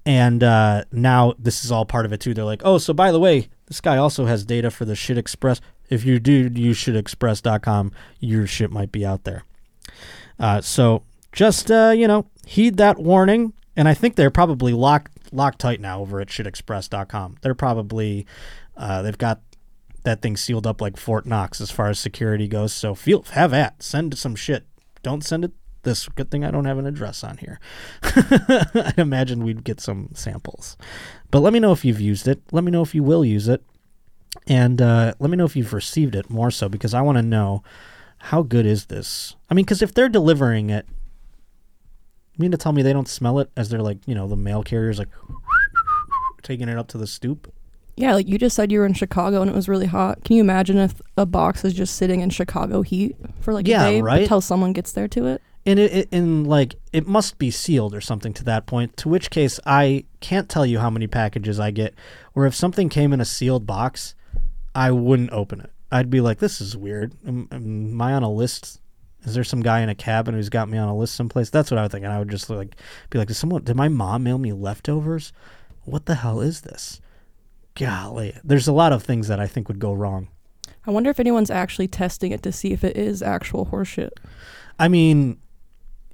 And uh, now this is all part of it too. They're like, oh, so by the way, this guy also has data for the Shit Express. If you do use shitexpress.com, your shit might be out there. Uh, so just uh, you know, heed that warning. And I think they're probably locked locked tight now over at shitexpress.com. They're probably uh, they've got that thing sealed up like Fort Knox as far as security goes. So feel have at send some shit. Don't send it this. Good thing I don't have an address on here. I imagine we'd get some samples. But let me know if you've used it. Let me know if you will use it. And uh, let me know if you've received it more so because I want to know how good is this? I mean, because if they're delivering it, you mean to tell me they don't smell it as they're like, you know, the mail carriers like taking it up to the stoop? Yeah, like you just said you were in Chicago and it was really hot. Can you imagine if a box is just sitting in Chicago heat for like Yeah, a day right? until someone gets there to it? And it, it and like it must be sealed or something to that point to which case i can't tell you how many packages i get where if something came in a sealed box i wouldn't open it. I'd be like this is weird. Am, am i on a list? Is there some guy in a cabin who's got me on a list someplace? That's what i would think and i would just like be like did someone did my mom mail me leftovers? What the hell is this? Golly there's a lot of things that i think would go wrong. I wonder if anyone's actually testing it to see if it is actual horseshit. i mean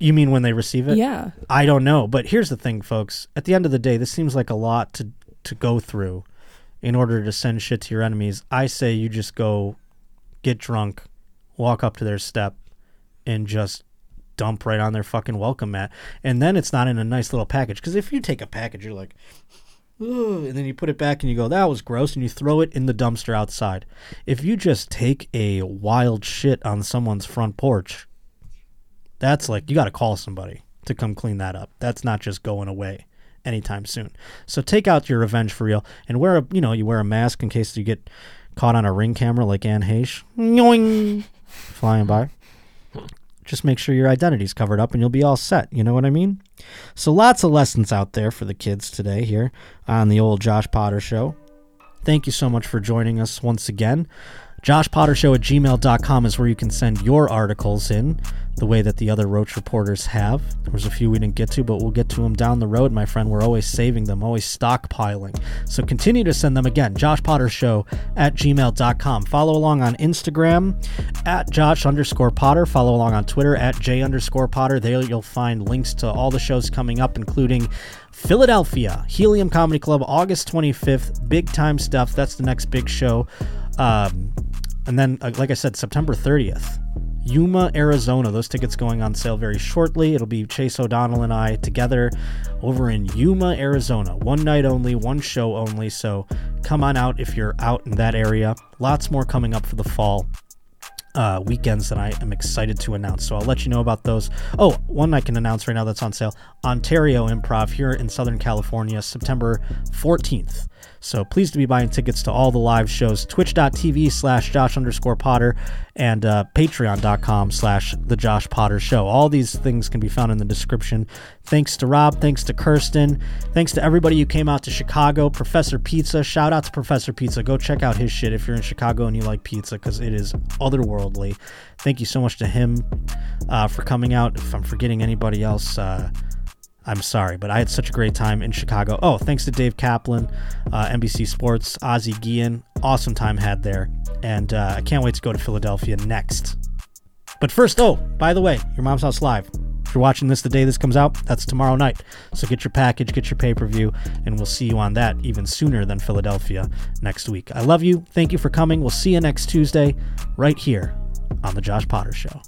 you mean when they receive it Yeah. I don't know, but here's the thing, folks. At the end of the day, this seems like a lot to to go through in order to send shit to your enemies. I say you just go get drunk, walk up to their step, and just dump right on their fucking welcome mat. And then it's not in a nice little package. Because if you take a package, you're like, Ugh, and then you put it back and you go, that was gross, and you throw it in the dumpster outside. If you just take a wild shit on someone's front porch, that's like you got to call somebody to come clean that up. That's not just going away anytime soon. So take out your revenge for real and wear a you know you wear a mask in case you get caught on a ring camera like Anne Heche, flying by. Just make sure your identity's covered up and you'll be all set. You know what I mean? So lots of lessons out there for the kids today here on the old Josh Potter Show. Thank you so much for joining us once again. JoshPotterShow at gmail.com is where you can send your articles in the way that the other Roach reporters have. There was a few we didn't get to, but we'll get to them down the road, my friend. We're always saving them, always stockpiling. So continue to send them again. JoshPotterShow at gmail.com. Follow along on Instagram at Josh underscore Potter. Follow along on Twitter at J underscore Potter. There you'll find links to all the shows coming up, including Philadelphia, Helium Comedy Club, August 25th. Big time stuff. That's the next big show. Um, and then, uh, like I said, September 30th, Yuma, Arizona. Those tickets going on sale very shortly. It'll be Chase O'Donnell and I together over in Yuma, Arizona. One night only, one show only. So come on out if you're out in that area. Lots more coming up for the fall uh, weekends that I am excited to announce. So I'll let you know about those. Oh, one I can announce right now that's on sale Ontario Improv here in Southern California, September 14th. So pleased to be buying tickets to all the live shows. Twitch.tv slash Josh underscore Potter and uh, Patreon.com slash The Josh Potter Show. All these things can be found in the description. Thanks to Rob. Thanks to Kirsten. Thanks to everybody who came out to Chicago. Professor Pizza. Shout out to Professor Pizza. Go check out his shit if you're in Chicago and you like pizza because it is otherworldly. Thank you so much to him uh, for coming out. If I'm forgetting anybody else, uh, I'm sorry, but I had such a great time in Chicago. Oh, thanks to Dave Kaplan, uh, NBC Sports, Ozzie Guillen. Awesome time had there. And uh, I can't wait to go to Philadelphia next. But first, oh, by the way, your mom's house live. If you're watching this the day this comes out, that's tomorrow night. So get your package, get your pay per view, and we'll see you on that even sooner than Philadelphia next week. I love you. Thank you for coming. We'll see you next Tuesday right here on The Josh Potter Show.